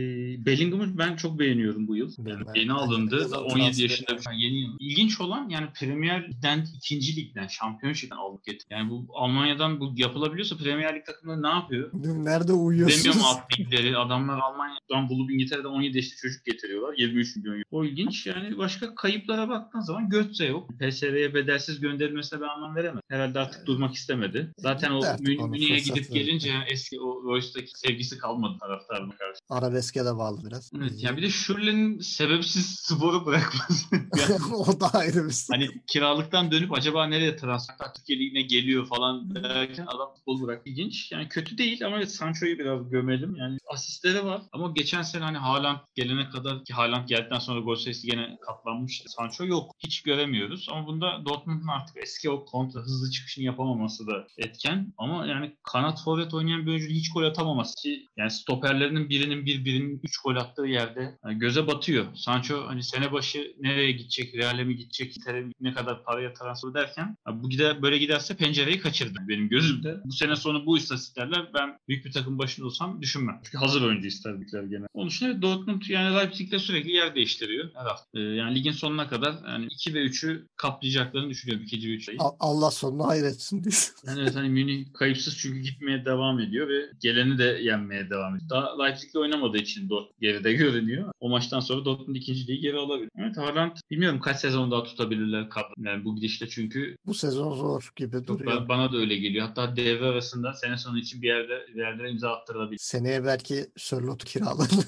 Bellingham'ı ben çok beğeniyorum bu yıl. Yani Ben- yeni ben- alındı. ben- 17 yaşında bir yeni yıl. İlginç olan yani Premier Lig'den, ikinci ligden, şampiyonşipten aldık getirdik. Yani bu Almanya'dan bu yapılabiliyorsa Premier Lig takımları ne yapıyor? Nerede uyuyorsunuz? Demiyorum alt ligleri. Adamlar Almanya'dan bulup İngiltere'den 17 yaşlı çocuk getiriyorlar. 23 milyon euro. O ilginç. Yani başka kayıplara baktığın zaman Götze yok. PSV'ye bedelsiz gönderilmesine ben anlam veremem. Herhalde artık durmak istemedi. Zaten o Münih'e gidip gelince yani eski o Royce'daki sevgisi kalmadı taraftarına karşı. Arabeske de bağlı biraz. Evet ya bir de Schürrle'nin sebepsiz sporu bırakması. O da ayrı bir sıkıntı. hani kiralıktan dönüp acaba nereye transfer Türkiye Ligi'ne geliyor falan derken adam futbol bırak. İlginç. Yani kötü değil ama Sancho'yu biraz gömelim. Yani asistleri var ama geçen sene hani Haaland gelene kadar ki Haaland geldikten sonra gol sayısı gene katlanmıştı. Sancho yok. Hiç göremiyoruz ama bunda Dortmund'un artık eski o kontra hızlı çıkışını yapamaması da etken. Ama yani kanat forvet oynayan bir oyuncunun hiç gol atamaması ki yani stoperlerinin birinin bir birinin 3 gol attığı yerde yani göze batıyor. Sancho hani sene başı nereye gidecek? Real'e mi gidecek? İngiltere mi? ne kadar paraya transfer ederken bu gider böyle giderse pencereyi kaçırdı benim gözümde. Bu sene sonu bu istatistiklerle ben büyük bir takım başında olsam düşünmem. Çünkü hazır oyuncu isterdiler gene. Onun için Dortmund yani Leipzig'le sürekli yer değiştiriyor her hafta. Ee, yani ligin sonuna kadar yani 2 ve 3'ü üçü kaplayacaklarını düşünüyorum ikinci ve üçü. Allah sonunu hayretsin diyorsun. Yani evet hani Münih kayıpsız çünkü gitmeye devam ediyor ve geleni de yenmeye devam ediyor. Daha Leipzig'le oynamadığı için Dortmund geride görünüyor. O maçtan sonra Dortmund ikinciliği geri alabilir. Evet Haaland bilmiyorum kaç sezon daha tutabilirler kadro. Yani bu gidişle çünkü bu sezon zor gibi duruyor. Bana da öyle geliyor. Hatta devre arasında sene sonu için bir yerde bir yerde imza attırılabilir. Seneye belki Sörlot'u kiralarlar.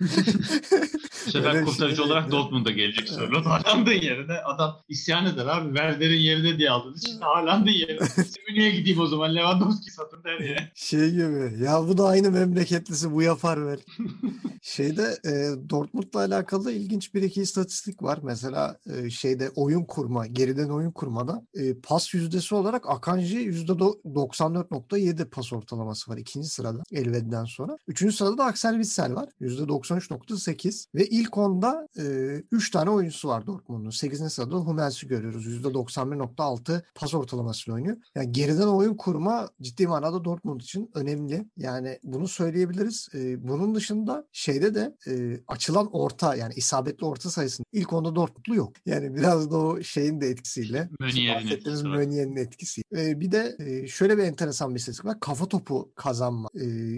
Bu sefer kurtarıcı şey, olarak Dortmund'a gelecek. Sörlot. Haaland'ın yerine adam isyan eder abi. Werder'in yerine diye aldınız. Şimdi Haaland'ın yerine. Münih'e gideyim o zaman. Lewandowski satın der ya. Şey gibi. Ya bu da aynı memleketlisi. Bu yapar ver. şeyde e, Dortmund'la alakalı ilginç bir iki istatistik var. Mesela e, şeyde oyun kurma, geriden oyun kurmada e, pas yüzdesi olarak Akanji %94.7 pas ortalaması var ikinci sırada Elvedi'den sonra. Üçüncü sırada da Axel Witsel var. %93.8 ve ilk onda 3 e, tane oyuncusu var Dortmund'un. 8. sırada Hummels'i görüyoruz. %91.6 pas ortalamasıyla oynuyor. Yani geriden oyun kurma ciddi manada Dortmund için önemli. Yani bunu söyleyebiliriz. E, bunun dışında şeyde de e, açılan orta yani isabetli orta sayısının ilk onda Dortmund'lu yok. Yani biraz da o şeyin de etkisiyle. Mönier'in etkisi. Mönier'in etkisi. Bir de şöyle bir enteresan bir istatistik var. Kafa topu kazanma.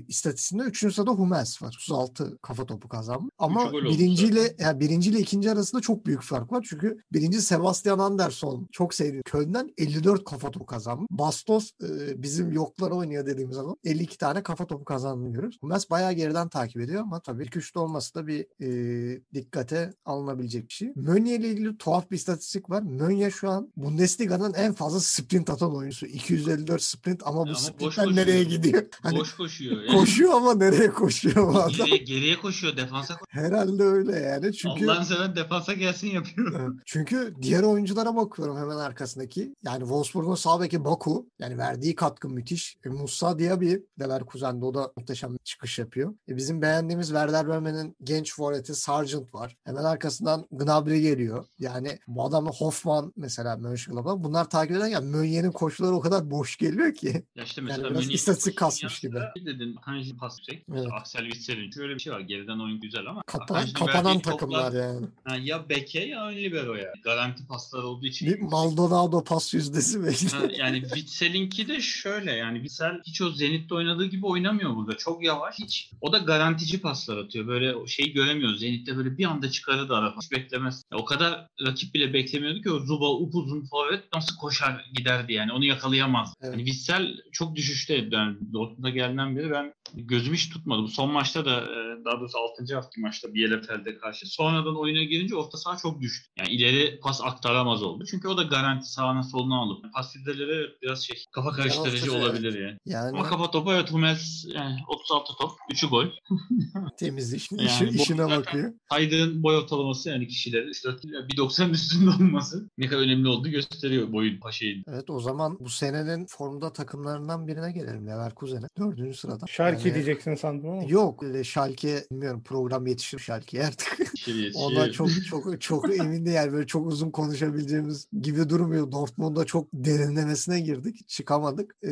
İstatistiğinde 3. sırada Hummels var. 36 kafa topu kazanma. Ama birinciyle yani birinciyle ikinci arasında çok büyük fark var. Çünkü birinci Sebastian Anderson çok sevdiğim Köln'den 54 kafa topu kazanmış. Bastos e, bizim yoklara oynuyor dediğimiz zaman 52 tane kafa topu kazandığını görüyoruz. Hummels bayağı geriden takip ediyor ama tabii ilk üçte olması da bir e, dikkate alınabilecek bir şey. Mönye ile ilgili tuhaf bir istatistik var. Mönye şu an Bundesliga'nın en fazla sprint atan oyuncusu. 254 sprint ama bu ama sprintler nereye gidiyor? Hani, boş koşuyor. Yani. Koşuyor ama nereye koşuyor? Geriye, geriye koşuyor defansa koşuyor. Herhalde öyle yani. Çünkü Allah'ın seven defansa gelsin yapıyor. Çünkü diğer oyunculara bakıyorum hemen arkasındaki. Yani Wolfsburg'un sağ beki Baku. Yani verdiği katkı müthiş. E, Musa diye bir Leverkusen'de o da muhteşem bir çıkış yapıyor. E, bizim beğendiğimiz Werder Bremen'in genç forveti Sargent var. Hemen arkasından Gnabry geliyor. Yani bu adamla Hoffman mesela Mönchengladbach. Bunlar takip eden yani Mönye'nin koşuları o kadar boş geliyor ki. Ya işte mesela yani biraz istatistik kasmış gibi. Dedin Kanji pas çek. Evet. Axel Witsel'in şöyle bir şey var. Geriden oyun güzel ama Kapan, kapanan takımlar toplar, yani. Ha, ya beke ya ön liberoya. Garanti paslar olduğu için. Bir Maldonado pas yüzdesi belki. Ha, yani Witsel'inki de şöyle yani Witsel hiç o Zenit'te oynadığı gibi oynamıyor burada. Çok yavaş. Hiç. O da garantici paslar atıyor. Böyle şey göremiyoruz. Zenit'te böyle bir anda çıkarı da ara. Hiç beklemez. O kadar rakip bile beklemiyordu ki o Zuba upuzun forvet nasıl koşar giderdi yani. Onu yakalayamaz. Evet. Yani Witsel çok düşüşte. Yani Dortmund'a geldiğinden beri ben gözüm hiç tutmadı. Bu son maçta da e, daha doğrusu 6. hafta maçta Bielefeld'e karşı. Sonradan oyuna girince orta saha çok düştü. Yani ileri pas aktaramaz oldu. Çünkü o da garanti sağına soluna alıp pas yüzdeleri biraz şey kafa karıştırıcı ya, olabilir yani. yani. Ama kafa topu evet Hummels yani 36 top 3'ü gol. Temiz iş. Yani işi, işine bakıyor. Aydın boy ortalaması yani kişiler işte 1.90 üstünde olması ne kadar önemli olduğu gösteriyor boyun paşayın. Evet o zaman bu senenin formda takımlarından birine gelelim Leverkusen'e. Dördüncü sırada. Schalke yani, diyeceksin sandım ama. Yok Schalke bilmiyorum program yetişir Schalke'ye artık. Ona çok çok çok emin değil yani böyle çok uzun konuşabileceğimiz gibi durmuyor. Dortmund'da çok derinlemesine girdik. Çıkamadık. Ee,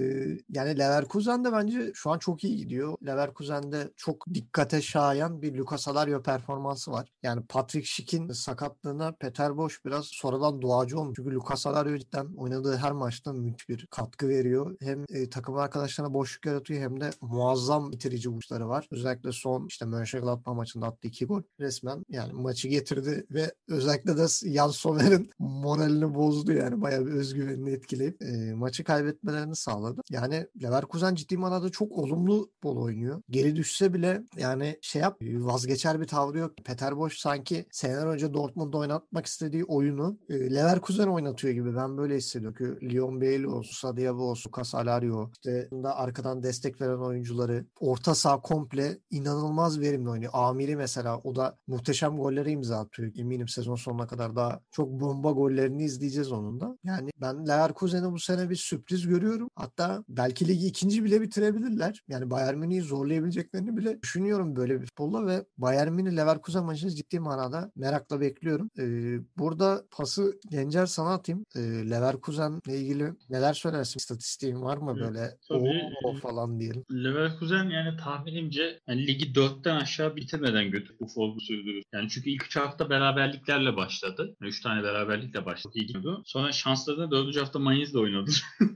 yani Leverkusen de bence şu an çok iyi gidiyor. Leverkusen'de çok dikkate şayan bir Lucas Alario performansı var. Yani Patrick Schick'in sakatlığına Peter Bosch biraz sonradan duacı olmuş. Çünkü Lucas Alario cidden oynadığı her maçta müthiş bir katkı veriyor. Hem e, takım arkadaşlarına boşluk yaratıyor hem de muazzam bitirici vuruşları var. Özellikle son işte Mönchengladbach maçında attığı iki gol resmen yani maçı getirdi ve özellikle de Jan Sommer'in moralini bozdu yani bayağı bir özgüvenini etkileyip e, maçı kaybetmelerini sağladı. Yani Leverkusen ciddi manada çok olumlu bol oynuyor. Geri düşse bile yani şey yap vazgeçer bir tavrı yok. Peter Bosch sanki seneler önce Dortmund'da oynatmak istediği oyunu e, Leverkusen oynatıyor gibi ben böyle hissediyorum. Çünkü Leon Bailey olsun, Sadiabo olsun, Casalario işte da arkadan destek veren oyuncuları orta saha komple inanılmaz verimli oynuyor. Amiri mesela o da muhteşem golleri imza atıyor. Eminim sezon sonuna kadar daha çok bomba gollerini izleyeceğiz onun da. Yani ben Leverkusen'i bu sene bir sürpriz görüyorum. Hatta belki ligi ikinci bile bitirebilirler. Yani Bayern Münih'i zorlayabileceklerini bile düşünüyorum böyle bir futbolla ve Bayern Münih Leverkusen maçını ciddi manada merakla bekliyorum. Ee, burada pası Gencer sana atayım. Ee, Leverkusen'le ilgili neler söylersin? İstatistiğin var mı böyle Tabii. o falan diyelim. Leverkusen yani tahminimce yani ligi 4'ten aşağı bitirmeden götür bu sürdürür. Yani çünkü ilk üç hafta beraberliklerle başladı. 3 tane beraberlikle başladı. Çok iyi gidiyordu. Sonra şansları da 4. hafta Mainz'le oynadı.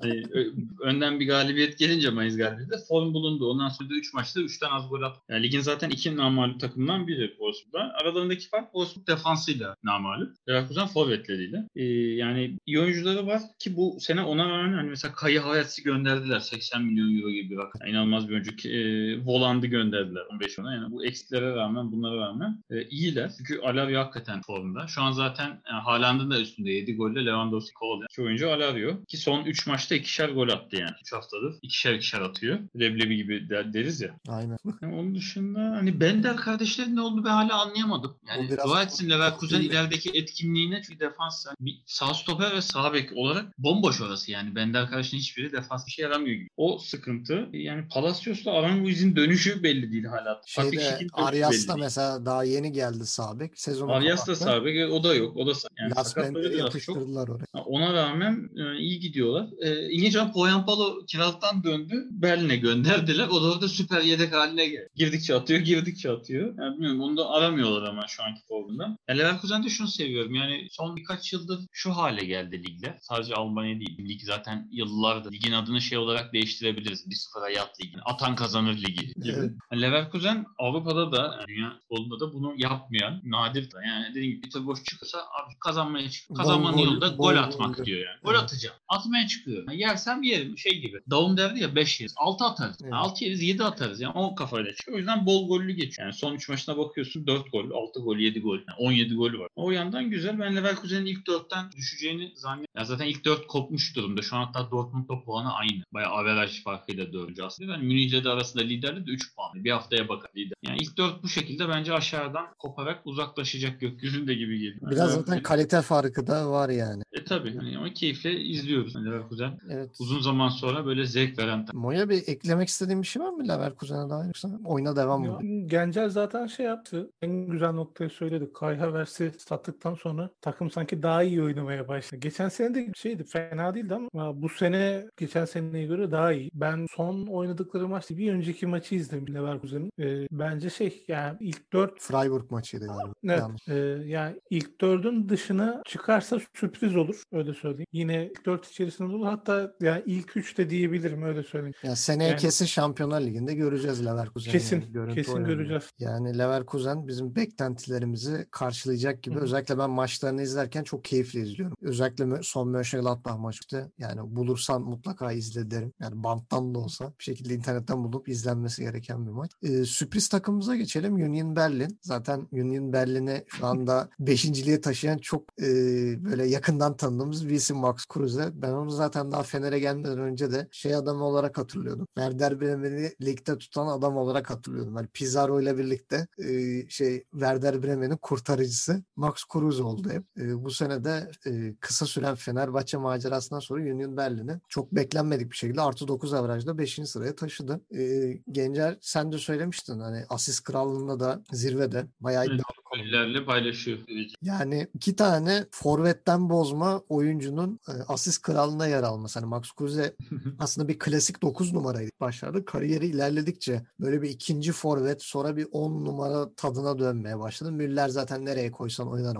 hani, önden bir galibiyet gelince Mainz galibiyeti form bulundu. Ondan sonra da 3 maçta 3'ten az gol attı. Yani ligin zaten iki namalup takımdan biri Wolfsburg'da. Aralarındaki fark Wolfsburg defansıyla namalup. Leverkusen forvetleriyle. Ee, yani iyi oyuncuları var ki bu sene ona rağmen hani mesela Kayı Hayats'ı gönderdiler 80 milyon euro gibi bir rakam. Yani inanılmaz bir oyuncu. E, Voland'ı gönderdiler 15 ona. Yani bu eksilere rağmen bunlara rağmen e, iyiler. Çünkü Alario hakikaten formda. Şu an zaten yani Haaland'ın da üstünde 7 golle Lewandowski kovalıyor. İki oyuncu Alario. Ki son 3 maçta ikişer gol attı yani. 3 haftadır ikişer ikişer atıyor. Leblebi gibi der- deriz ya. Aynen. Yani onun dışında hani Bender kardeşlerin ne olduğunu ben hala anlayamadım. Yani dua etsin Leverkusen ilerideki etkinliğine çünkü defans yani bir sağ stoper ve sağ bek olarak bomboş orası yani. Bender kardeşinin hiçbiri defans bir şey yaramıyor gibi. O sıkıntı. Yani Palacios'la Aranguiz'in dönüşü belli değil hala. Fatih Şeyde dönüşü Arias da mesela daha yeni geldi Sabek. Sezonu Arias da kapattı. sağ bek o da yok. O da yani Las biraz çok. yapıştırdılar oraya. Ona rağmen e, iyi gidiyorlar. E, İlginç olan Poyampalo kiralıktan döndü. Berlin'e gönderdiler. O da orada süper yedek haline geldi. Girdikçe atıyor, girdikçe atıyor. Yani bilmiyorum onu da aramıyorlar ama şu anki formunda. Yani Leverkusen'de şunu seviyorum. Yani son birkaç yıldır şu hale geldi ligler. Sadece Almanya değil. Lig zaten yıllardır. Ligin adını şey olarak değiştirebiliriz. 1-0'a yat ligi. Atan kazanır ligi gibi. Evet. Yani Leverkusen Avrupa'da da yani dünya futbolunda da bunu yapmayan nadir. Yani dediğim gibi Peter boş çıkırsa abi kazanmaya çık. Kazanmanın gol, yolunda gol gol. atmak diyor yani. Gol Evet. atacağım. Atmaya çıkıyor. Yani yersem yerim. Şey gibi. Davum derdi ya 5 yeriz. 6 atarız. Evet. 6 yeriz 7 atarız. Yani o kafayla çıkıyor. O yüzden bol gollü geçiyor. Yani son 3 maçına bakıyorsun 4 gol, 6 gol, 7 gol. Yani 17 golü var. O yandan güzel. Ben Leverkusen'in ilk 4'ten düşeceğini zannediyorum. Ya zaten ilk 4 kopmuş durumda. Şu an hatta Dortmund'la puanı aynı. Bayağı averaj farkıyla 4. aslında. Yani Münih'le de arasında liderli de 3 puan. Bir haftaya bakar lider. Yani ilk 4 bu şekilde bence aşağıdan koparak uzaklaşacak gökyüzünde gibi geliyor. Biraz Yani zaten kalite farkı da var yani. e tabii hani ama keyifle izliyoruz hani Leverkusen. Evet. Uzun zaman sonra böyle zevk veren. Moya bir eklemek istediğin bir şey var mı Leverkusen'e dair yoksa oyuna devam mı? Gencel zaten şey yaptı. En güzel noktayı söyledi. Kai Havertz'i sattıktan sonra takım sanki daha iyi oynamaya başladı. Geçen sene de şeydi fena değildi ama bu sene geçen seneye göre daha iyi. Ben son oynadıkları maçta bir önceki maçı izledim Leverkusen'in. Ee, bence şey yani ilk dört Freiburg maçıydı galiba. Evet. Yanlış. e, yani ilk dördün dışına çıkarsa sürpriz olur. Öyle söyleyeyim. Yine ilk dört içerisinde olur. Hatta yani ilk üç de diyebilirim. Öyle söyleyeyim. Ya seneye Yani- kesin Şampiyonlar Ligi'nde göreceğiz Leverkusen'i. Kesin. yani. Görüntü kesin oyununda. göreceğiz. Yani Leverkusen bizim beklentilerimizi karşılayacak gibi. Hı. Özellikle ben maçlarını izlerken çok keyifli izliyorum. Özellikle son Mönchengladbach maçta yani bulursan mutlaka izle derim. Yani banttan da olsa bir şekilde internetten bulup izlenmesi gereken bir maç. Ee, sürpriz takımımıza geçelim. Union Berlin. Zaten Union Berlin'i şu anda beşinciliğe taşıyan çok e, böyle yakından tanıdığımız bir isim Max Kruse. Ben onu zaten daha Fener'e gelmeden önce de şey adamı olarak hatırlıyordum. Werder Bremen'i ligde tutan adam olarak hatırlıyordum. Yani Pizarro ile birlikte e, şey Werder Bremen'in kurtarıcısı Max Kruse oldu hep. E, bu sene de e, kısa süren Fenerbahçe macerasından sonra Union Berlin'i çok beklenmedik bir şekilde artı 9 averajda 5. sıraya taşıdı. E, Gencer sen de söylemiştin hani asist krallığında da zirvede bayağı iddialı Gollerle paylaşıyor. yani iki tane forvetten bozma oyuncunun e, asist kralına yer alması. Hani Max Kruse aslında bir klasik 9 numaraydı başlarda. Kariyeri ilerledikçe böyle bir ikinci forvet sonra bir 10 numara tadına dönmeye başladı. Müller zaten nereye koysan oynar.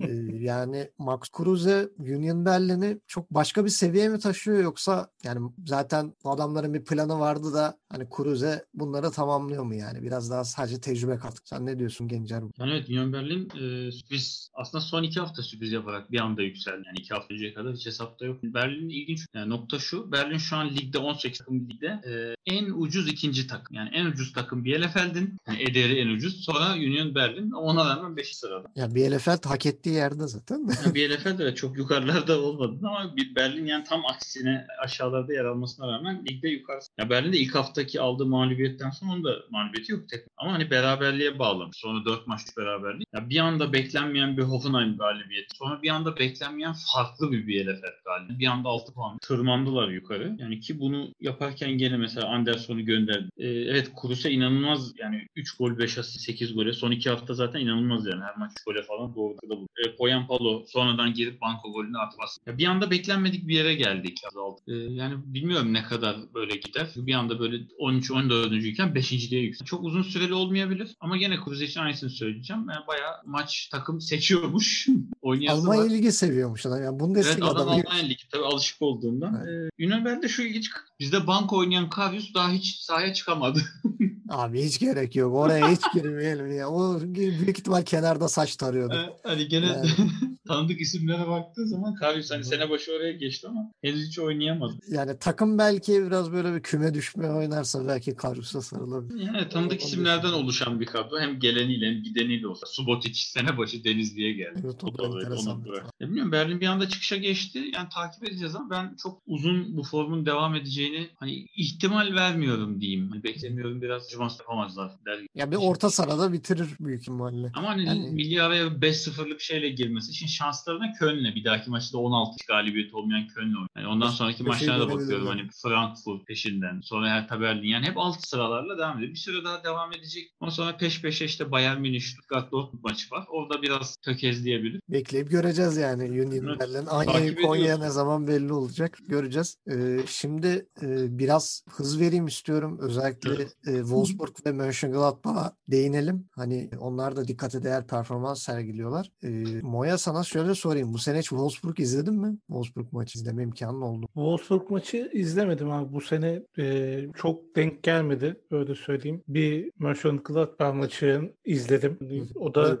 E, yani Max Kruse Union Berlin'i çok başka bir seviyeye mi taşıyor yoksa yani zaten bu adamların bir planı vardı da hani Kruse bunları tamamlıyor mu yani? Biraz daha sadece tecrübe kattı. Sen ne diyorsun Gencer? Yani evet Union Berlin e, sürpriz aslında son iki hafta sürpriz yaparak bir anda yükseldi. Yani iki hafta önceye kadar hiç hesapta yok. Berlin'in ilginç yani nokta şu. Berlin şu an ligde 18 takım ligde e, en ucuz ikinci takım. Yani en ucuz takım Bielefeld'in yani ederi en ucuz. Sonra Union Berlin ona rağmen 5 sırada. Ya Bielefeld hak ettiği yerde zaten. de. Yani Bielefeld de çok yukarılarda olmadı ama Berlin yani tam aksine aşağılarda yer almasına rağmen ligde yukarısı. Ya Berlin'de ilk haftaki aldığı mağlubiyetten sonra da mağlubiyeti yok tek. Ama hani beraberliğe bağlamış. Sonra 4 maç beraber beraberlik. Ya bir anda beklenmeyen bir Hoffenheim galibiyeti. Sonra bir anda beklenmeyen farklı bir Bielefeld galibiyeti. Bir anda 6 puan tırmandılar yukarı. Yani ki bunu yaparken gene mesela Anderson'u gönderdi. Ee, evet Kurus'a inanılmaz yani 3 gol 5 asist 8 gole. Son 2 hafta zaten inanılmaz yani. Her maç 3 gole falan doğru da bu. Ee, Poyan Palo sonradan girip banko golünü atması. Ya bir anda beklenmedik bir yere geldik. Ee, yani bilmiyorum ne kadar böyle gider. Bir anda böyle 13-14. iken 5. diye yüksek. Çok uzun süreli olmayabilir ama gene Kuruz için aynısını söyleyeceğim. Yani bayağı maç takım seçiyormuş. Almanya Ligi seviyormuş adam. Yani Bundesliga evet, adam Almanya Ligi tabii alışık olduğundan. Evet. Ee, Ünebel'de şu ilginç bizde banko oynayan Kavius daha hiç sahaya çıkamadı. Abi hiç gerek yok. Oraya hiç girmeyelim ya. O büyük ihtimal kenarda saç tarıyordu. Evet, hani gene yani. tanıdık isimlere baktığı zaman Kavius hani sene başı oraya geçti ama henüz hiç oynayamadı. Yani takım belki biraz böyle bir küme düşme oynarsa belki Kavius'a sarılabilir. Yani tanıdık isimlerden oluşan bir kadro. Hem geleniyle hem gideniyle olsa. Subotic sene başı Denizli'ye geldi. Evet, o da enteresan. Ya bilmiyorum Berlin bir anda çıkışa geçti. Yani takip edeceğiz ama ben çok uzun bu formun devam edeceğini hani ihtimal vermiyorum diyeyim. Hani beklemiyorum biraz Cumans yapamazlar der. Ya bir orta sırada bitirir büyük ihtimalle. Ama hani yani... milli araya 5-0'lık şeyle girmesi için şanslarına Köln'le bir dahaki maçta 16 galibiyet olmayan Köln'le oynuyor. Yani ondan sonraki maçlara da bakıyorum. Hani Frankfurt peşinden. Sonra Hertha Berlin. Yani hep alt sıralarla devam ediyor. Bir süre daha devam edecek. Ondan sonra peş peşe işte Bayern Münih, Stuttgart, Dortmund maçı var. Orada biraz tökezleyebilir. Bekleyip göreceğiz yani Union evet. Aynı Konya ne zaman belli olacak. Göreceğiz. Ee, şimdi e, biraz hız vereyim istiyorum. Özellikle evet. e, Wolfsburg ve Mönchengladbach'a değinelim. Hani onlar da dikkate değer performans sergiliyorlar. E, Moya sana şöyle sorayım. Bu sene hiç Wolfsburg izledin mi? Wolfsburg maçı izleme imkanın oldu. Wolfsburg maçı izlemedim abi. Bu sene e, çok denk gelmedi. Öyle söyleyeyim. Bir Mönchengladbach maçını izledim. O da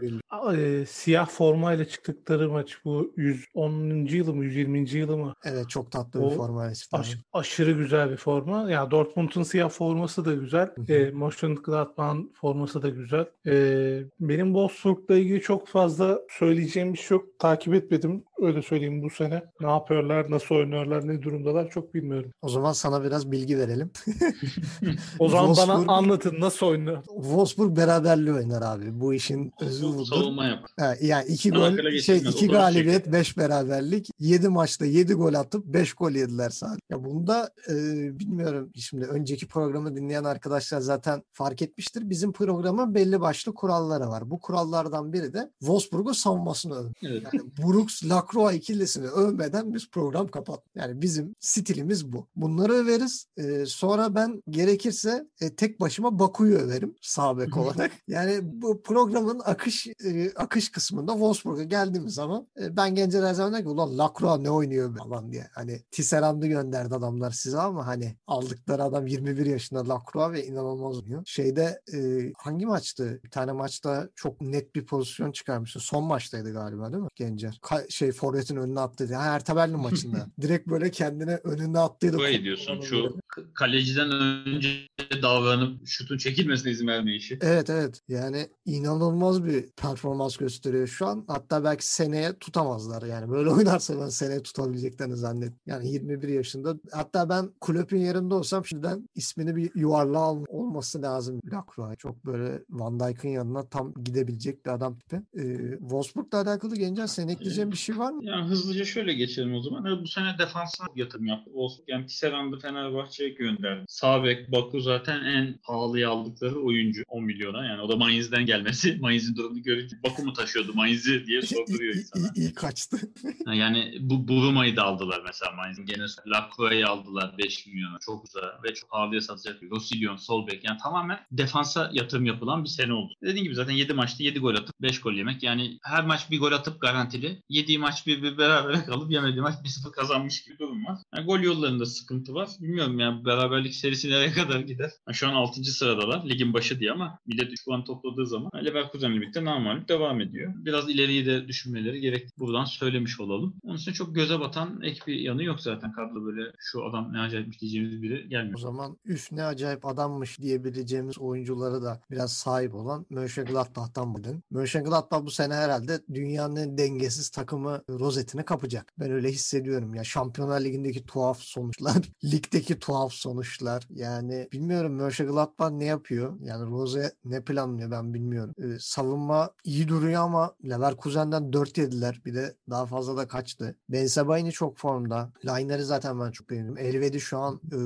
e, siyah formayla çıktıkları maç bu 110. yılı mı 120. yılı mı? Evet çok tatlı o bir çıktı. Aş, aşırı güzel bir forma. Ya yani Dortmund'un siyah forması da güzel. e, Mönchengladbach'ın forması da güzel. E, benim Wolfsburg'la ilgili çok fazla söyleyeceğim bir şey yok. Takip etmedim. Öyle söyleyeyim bu sene. Ne yapıyorlar, nasıl oynuyorlar, ne durumdalar çok bilmiyorum. O zaman sana biraz bilgi verelim. o zaman bana anlatın nasıl oynuyor. Wolfsburg beraberliği oynar abi. Bu işin özü budur. Savunma yap. Ha, yani iki gol, şey iki galibiyet, şey. beş beraberlik. Yedi maçta yedi gol atıp beş gol yediler sadece. Ya bunda e, bilmiyorum şimdi önceki programı dinleyen arkadaşlar zaten fark etmiştir. Bizim programın belli başlı kuralları var. Bu kurallardan biri de Wolfsburg'un savunmasını övün. Evet. Yani Brooks, Lacroix ikilisini övmeden biz program kapat. Yani bizim stilimiz bu. Bunları överiz. E, sonra ben gerekirse e, tek başıma Baku'yu överim sağ bek olarak. Yani bu programın akış e, akış kısmında Wolfsburg'a geldiğimiz zaman e, ben Gencer her zaman ki ulan Lacroix ne oynuyor falan diye. Hani Tisserand'ı gönderdi adamlar size ama hani aldıkları adam 21 yaşında Lacroix ve inanılmaz oynuyor. Şeyde e, hangi maçtı? Bir tane maçta çok net bir pozisyon çıkarmıştı. Son maçtaydı galiba değil mi Gencer? Ka- şey forvetin önüne attı diye. Ha, Ertabelli maçında. Direkt böyle kendine önünde attıydı. Böyle diyorsun. Şu kaleciden önce davranıp şutun çekilmesine izin verme işi. Evet evet. Yani inanılmaz bir performans gösteriyor şu an. Hatta belki seneye tutamazlar. Yani böyle oynarsa ben seneye tutabileceklerini zannet. Yani 21 yaşında. Hatta ben kulübün yerinde olsam şimdiden ismini bir yuvarlığa olması lazım. Lacroix. Çok böyle Van Dijk'ın yanına tam gidebilecek bir adam tipi. Ee, Wolfsburg'la alakalı gelince sen ekleyeceğin bir şey var mı? Yani hızlıca şöyle geçelim o zaman. Bu sene defansa yatırım yaptı. Wolfsburg yani Tisserand'ı Fenerbahçe'ye gönderdi. Sağ bek Baku zaten en pahalıya aldıkları oyuncu 10 milyona. Yani o da Mainz'den gelmesi. Mainz'in durumunu görünce Baku mu taşıyordu Mainz'i diye sorduruyor insana. İyi, iyi kaçtı. yani bu Buruma'yı da aldılar mesela Mainz'in. Gene Lacroix'ı aldılar 5 milyona. Çok güzel ve çok pahalıya satacak. Rosillion, sol bek. Yani tamamen defansa yatırım yapılan bir sene oldu. Dediğim gibi zaten 7 maçta 7 gol atıp 5 gol yemek. Yani her maç bir gol atıp garantili. 7 maç bir, bir beraber kalıp yemediği maç 1-0 kazanmış gibi durum var. Yani gol yollarında sıkıntı var. Bilmiyorum yani beraberlik serisi nereye kadar gider. Yani şu an 6. sıradalar. Ligin başı diye ama millet 3 puan topladığı zaman Leverkusen'le birlikte namalip devam ediyor. Biraz ileriyi de düşünmeleri gerek. Buradan söylemiş olalım. Onun için çok göze batan ek bir yanı yok zaten. Kadro böyle şu adam ne acayipmiş diyeceğimiz biri gelmiyor. O zaman üf ne acayip adammış diyebileceğimiz oyuncuları da biraz sahip olan Mönchengladbach'tan bugün. Mönchengladbach bu sene herhalde dünyanın en dengesiz takımı rozetini kapacak. Ben öyle hissediyorum ya. Şampiyonlar Ligi'ndeki tuhaf sonuçlar, ligdeki tuhaf sonuçlar. Yani bilmiyorum Mönchengladbach ne yapıyor? Yani Rose ne planlıyor ben bilmiyorum. Ee, savunma iyi duruyor ama Leverkusen'den 4 yediler. Bir de daha fazla da kaçtı. Ben Sebaini çok formda. Liner'i zaten ben çok beğeniyorum. Elvedi şu an e,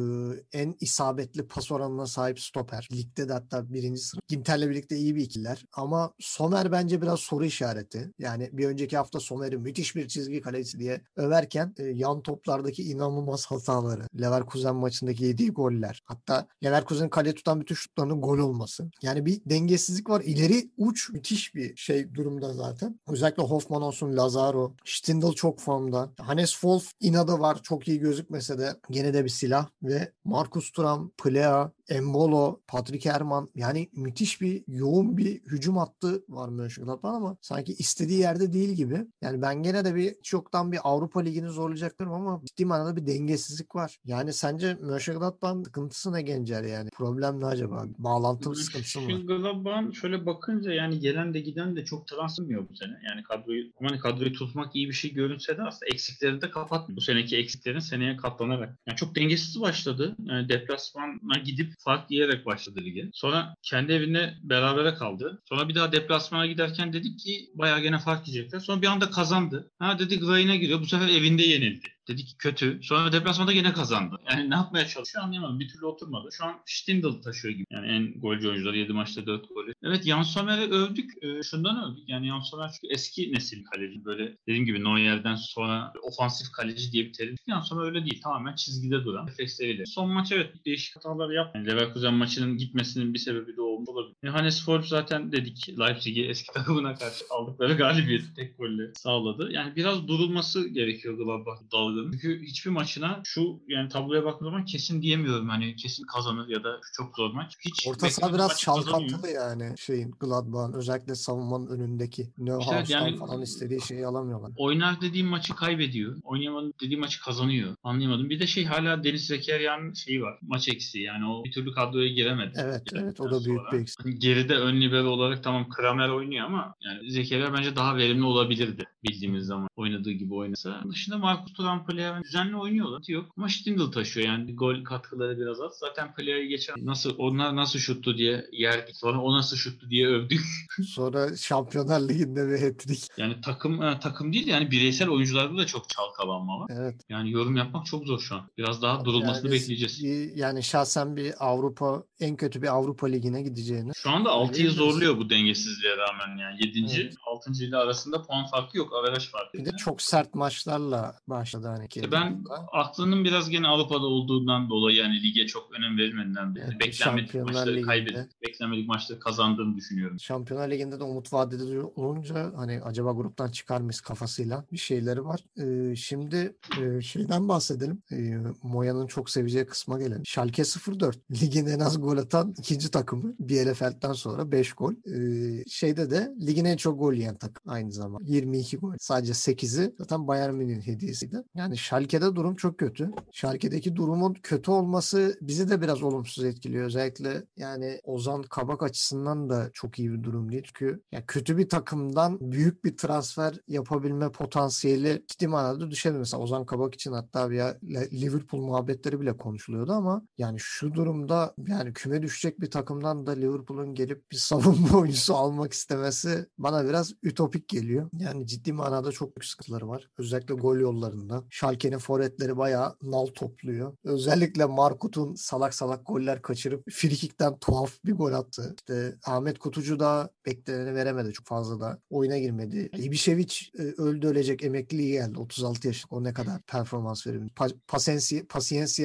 en isabetli pas oranına sahip stoper. Ligde de hatta birinci sınıf. Ginter'le birlikte iyi bir ikiler. Ama Somer bence biraz soru işareti. Yani bir önceki hafta Somer'i müthiş bir çizgi kalecisi diye överken e, yan toplardaki inanılmaz hataları. Leverkusen maçındaki yediği goller. Hatta Leverkusen kale tutan bütün şutlarının gol olması. Yani bir dengesizlik var. İleri uç müthiş bir şey durumda zaten. Özellikle Hoffman olsun, Lazaro. Stindl çok formda. Hannes Wolf inadı var. Çok iyi gözükmese de gene de bir silah. Ve Marcus Thuram, Plea, Embolo, Patrick Erman yani müthiş bir yoğun bir hücum hattı var Mönchengladbach ama sanki istediği yerde değil gibi. Yani ben gene de bir çoktan bir Avrupa Ligi'ni zorlayacaktırım ama ciddi manada bir dengesizlik var. Yani sence Mönchengladbach'ın sıkıntısı ne Gencer yani? Problem ne acaba? Bağlantılı sıkıntısı mı? Mönchengladbach'ın şöyle bakınca yani gelen de giden de çok transmıyor bu sene. Yani kadroyu hani kadroyu tutmak iyi bir şey görünse de aslında eksikleri de kapatmıyor. Bu seneki eksiklerin seneye katlanarak. Yani çok dengesiz başladı. Yani deplasmana gidip fark yiyerek başladı lige. Sonra kendi evinde berabere kaldı. Sonra bir daha deplasmana giderken dedik ki bayağı gene fark yiyecekler. Sonra bir anda kazandı. Ha dedik rayına giriyor. Bu sefer evinde yenildi. Dedik kötü. Sonra deplasmanda yine kazandı. Yani ne yapmaya çalışıyor anlayamadım. Bir türlü oturmadı. Şu an Stindl taşıyor gibi. Yani en golcü oyuncular 7 maçta 4 golü. Evet Jan Sommer'i övdük. Ee, şundan övdük. Yani Jan Sommer çünkü eski nesil kaleci. Böyle dediğim gibi Neuer'den sonra ofansif kaleci diye bir terim. Jan Sommer öyle değil. Tamamen çizgide duran refleksleriyle. Son maç evet değişik hatalar yaptı. Yani Leverkusen maçının gitmesinin bir sebebi de olmuş olabilir. Yani Hannes Forbes zaten dedik Leipzig'i eski takımına karşı aldıkları galibiyeti tek golle sağladı. Yani biraz durulması gerekiyor Gladbach dalga algıladım. Çünkü hiçbir maçına şu yani tabloya baktığım zaman kesin diyemiyorum. Hani kesin kazanır ya da çok zor maç. Hiç Orta saha biraz çalkantılı yani şeyin Gladbach'ın özellikle savunmanın önündeki Neuhaus'tan işte yani, falan istediği şeyi alamıyorlar. Oynar dediğim maçı kaybediyor. Oynayamadım dediğim maçı kazanıyor. Anlayamadım. Bir de şey hala Deniz Zekeriya'nın şeyi var. Maç eksiği. Yani o bir türlü kadroya giremedi. Evet evet o da büyük sonra. bir eksik. Hani geride ön libero olarak tamam Kramer oynuyor ama yani Zekeriya bence daha verimli olabilirdi bildiğimiz zaman oynadığı gibi oynasa. Dışında Marcus Thuram Player düzenli oynuyorlar. Yok. Ama Stindl taşıyor yani. Gol katkıları biraz az. Zaten Player'i geçen nasıl onlar nasıl şuttu diye yerdik. Sonra o nasıl şuttu diye övdük. Sonra Şampiyonlar Ligi'nde bir hat-trick. Yani takım e, takım değil yani bireysel oyuncularda da çok çalkalanma var. Evet. Yani yorum yapmak çok zor şu an. Biraz daha durulmasını yani, bekleyeceğiz. Yani şahsen bir Avrupa en kötü bir Avrupa Ligi'ne gideceğini. Şu anda 6'yı zorluyor bu dengesizliğe rağmen yani. 7. Evet. 6. ile arasında puan farkı yok. Averaj farkı. Bir de çok sert maçlarla başladı hani. İşte ben aklının biraz gene Avrupa'da olduğundan dolayı yani lige çok önem verilmediğinden dolayı evet, beklenmedik maçları Ligi'nde, kaybedip beklenmedik maçları kazandığını düşünüyorum. Şampiyonlar Ligi'nde de umut vadede olunca hani acaba gruptan çıkar mıyız kafasıyla bir şeyleri var. Ee, şimdi e, şeyden bahsedelim. E, Moya'nın çok seveceği kısma gelelim. Schalke 04 ligin en az gol atan ikinci takımı. Bielefeld'den sonra 5 gol. Ee, şeyde de ligin en çok gol yiyen takım aynı zamanda. 22 gol. Sadece 8'i zaten Bayern Münih'in hediyesiydi. Yani Schalke'de durum çok kötü. Schalke'deki durumun kötü olması bizi de biraz olumsuz etkiliyor. Özellikle yani Ozan Kabak açısından da çok iyi bir durum değil. Çünkü ya kötü bir takımdan büyük bir transfer yapabilme potansiyeli ciddi manada düşebilir. Mesela Ozan Kabak için hatta bir Liverpool muhabbetleri bile konuşuluyordu ama yani şu durumda yani küme düşecek bir takımdan da Liverpool'un gelip bir savunma oyuncusu almak istemesi bana biraz ütopik geliyor. Yani ciddi manada çok büyük sıkıntıları var. Özellikle gol yollarında. Schalke'nin forvetleri bayağı nal topluyor. Özellikle Markut'un salak salak goller kaçırıp frikikten tuhaf bir gol attı. İşte Ahmet Kutucu da bekleneni veremedi çok fazla da. Oyuna girmedi. Ibišević e, öldü ölecek emekliliği geldi. 36 yaşında. O ne kadar performans verimli. Pa Pasensi,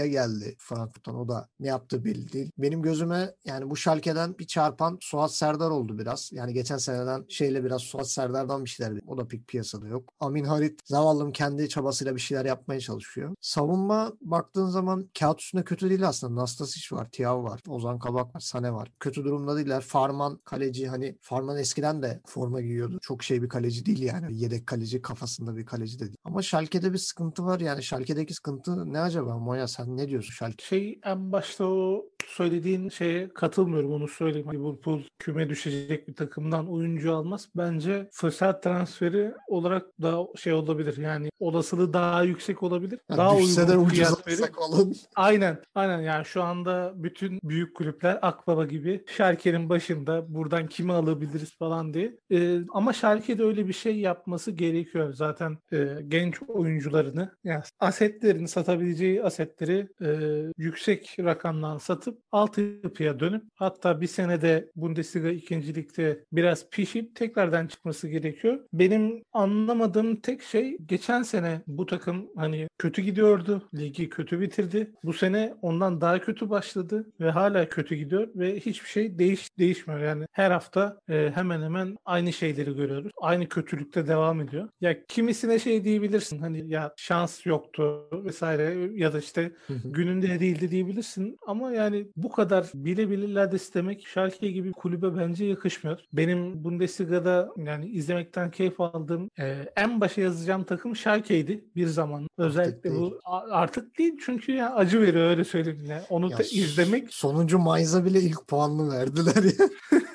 geldi Frankfurt'tan. O da ne yaptığı belli değil. Benim gözüme yani bu Schalke'den bir çarpan Suat Serdar oldu biraz. Yani geçen seneden şeyle biraz Suat Serdar'dan bir şeyler. O da pek piyasada yok. Amin Harit zavallım kendi çabasıyla bir şeyler yapmaya çalışıyor. Savunma baktığın zaman kağıt üstünde kötü değil aslında. Nastasic var, Tiav var, Ozan Kabak var, Sane var. Kötü durumda değiller. Farman kaleci hani Farman eskiden de forma giyiyordu. Çok şey bir kaleci değil yani. Yedek kaleci kafasında bir kaleci de değil. Ama Schalke'de bir sıkıntı var yani. Schalke'deki sıkıntı ne acaba? Moya sen ne diyorsun Schalke? Şey en başta o söylediğin şeye katılmıyorum onu söyleyeyim. Liverpool küme düşecek bir takımdan oyuncu almaz. Bence fırsat transferi olarak da şey olabilir. Yani olasılığı daha daha yüksek olabilir. Yani daha uygun ucuz fiyat verip olun. Aynen. Aynen yani şu anda bütün büyük kulüpler Akbaba gibi Şalke'nin başında buradan kimi alabiliriz falan diye. Ee, ama Şalke'de öyle bir şey yapması gerekiyor. Zaten e, genç oyuncularını yani asetlerini satabileceği asetleri e, yüksek rakamdan satıp altyapıya dönüp hatta bir senede Bundesliga ikincilikte biraz pişip tekrardan çıkması gerekiyor. Benim anlamadığım tek şey geçen sene bu takım hani kötü gidiyordu. Ligi kötü bitirdi. Bu sene ondan daha kötü başladı ve hala kötü gidiyor ve hiçbir şey değiş değişmiyor. Yani her hafta e, hemen hemen aynı şeyleri görüyoruz. Aynı kötülükte devam ediyor. Ya kimisine şey diyebilirsin hani ya şans yoktu vesaire ya da işte gününde değildi diyebilirsin ama yani bu kadar bile Lades demek Schalke gibi kulübe bence yakışmıyor. Benim Bundesliga'da yani izlemekten keyif aldığım e, en başa yazacağım takım Schalke'ydi bir zaman. Özellikle değil. bu a- artık değil çünkü ya acı veriyor öyle söyleyeyim. Yani onu Ya da izlemek Sonuncu Mainz'a bile ilk puanını verdiler ya.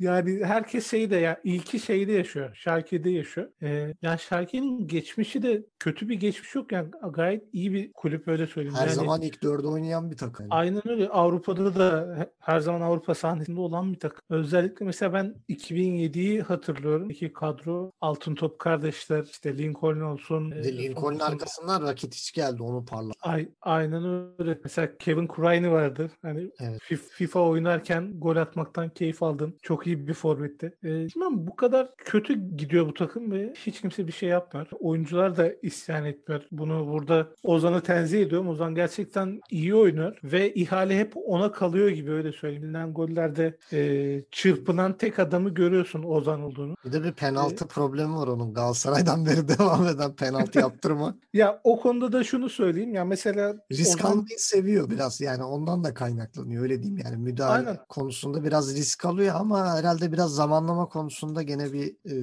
Yani herkes şeyde ya ilki şeyde yaşıyor. Schalke'de yaşıyor. Ee, yani Schalke'nin geçmişi de kötü bir geçmiş yok yani gayet iyi bir kulüp öyle söyleyeyim. Her yani, zaman ilk dörde oynayan bir takım. Aynen öyle. Avrupa'da da he- her zaman Avrupa sahnesinde olan bir takım. Özellikle mesela ben 2007'yi hatırlıyorum. İki kadro Altın Top kardeşler işte Lincoln olsun. De e, Lincoln'un arkasından Rakitic geldi onu parla. Ay, aynen öyle. Mesela Kevin Kurayni vardı. Hani Evet. Fif- FIFA oynarken gol atmaktan keyif aldım. Çok iyi bir forvetti. Ee, bilmem bu kadar kötü gidiyor bu takım ve hiç kimse bir şey yapmıyor. Oyuncular da isyan etmiyor. Bunu burada Ozan'ı tenzih ediyorum. Ozan gerçekten iyi oynuyor ve ihale hep ona kalıyor gibi öyle söyleyeyim. Bilinen gollerde e, çırpınan tek adamı görüyorsun Ozan olduğunu. Bir de bir penaltı problemi var onun. Galatasaray'dan beri devam eden penaltı yaptırma. Ya o konuda da şunu söyleyeyim. Ya mesela Risk Ozan- almayı seviyor biraz. Yani ondan da kaynaklanıyor öyle diyeyim. Yani müdahale Aynen. konusunda biraz risk alıyor ama herhalde biraz zamanlama konusunda gene bir e,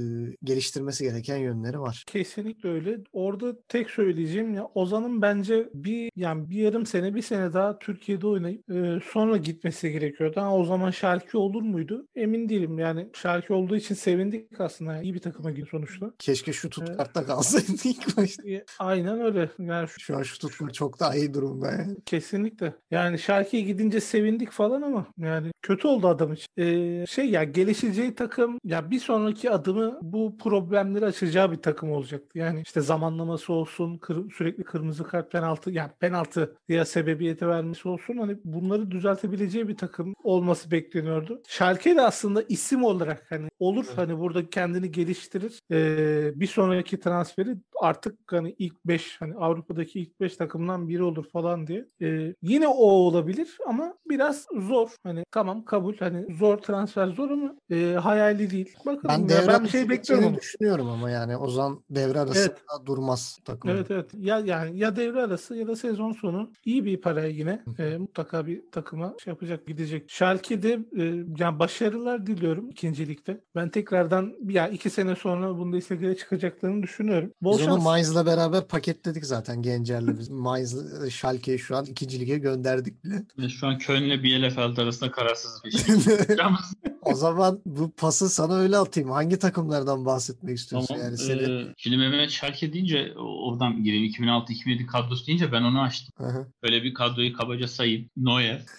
geliştirmesi gereken yönleri var. Kesinlikle öyle. Orada tek söyleyeceğim ya Ozan'ın bence bir yani bir yarım sene bir sene daha Türkiye'de oynayıp e, sonra gitmesi gerekiyordu. Ha, o zaman Şalke olur muydu? Emin değilim. Yani Şalke olduğu için sevindik aslında. Yani iyi bir takıma gidiyor sonuçta. Keşke şu tutkartta kalsaydı ilk başta. E, aynen öyle. Yani şu- Şu an şu tutkar çok daha iyi durumda. Yani. kesinlikle. Yani Şalke'ye gidince sevindik falan ama yani kötü oldu adam için. E, şey ya gelişeceği takım ya bir sonraki adımı bu problemleri açacağı bir takım olacaktı. Yani işte zamanlaması olsun, kır- sürekli kırmızı kart penaltı yani penaltı ya sebebiyete vermesi olsun hani bunları düzeltebileceği bir takım olması bekleniyordu. Schalke de aslında isim olarak hani olur hani burada kendini geliştirir. Ee, bir sonraki transferi artık hani ilk 5 hani Avrupa'daki ilk 5 takımdan biri olur falan diye. Ee, yine o olabilir ama biraz zor. Hani tamam kabul hani zor transfer zor ama e, hayali değil. Bakalım Ben ya, ben bir şey arası bekliyorum. düşünüyorum ama yani Ozan devre arasında Evet. durmaz takım. Evet evet. Ya yani ya devre arası ya da sezon sonu iyi bir paraya yine e, mutlaka bir takıma şey yapacak gidecek. Schalke'de e, yani başarılar diliyorum ikincilikte. Ben tekrardan ya iki sene sonra Bundesliga'ya çıkacaklarını düşünüyorum. Bol Biz onu. Mainz'la beraber paketledik zaten Gencer'le biz. Mainz Schalke'yi şu an ikinci lige gönderdik bile. Ve şu an Köln'le Bielefeld arasında kararsız bir şey. O zaman bu pası sana öyle atayım. Hangi takımlardan bahsetmek istiyorsun Tamam. yani seni? Ee, şimdi Mehmet Şalke deyince oradan girelim. 2006-2007 kadrosu deyince ben onu açtım. Hı hı. Öyle bir kadroyu kabaca sayayım.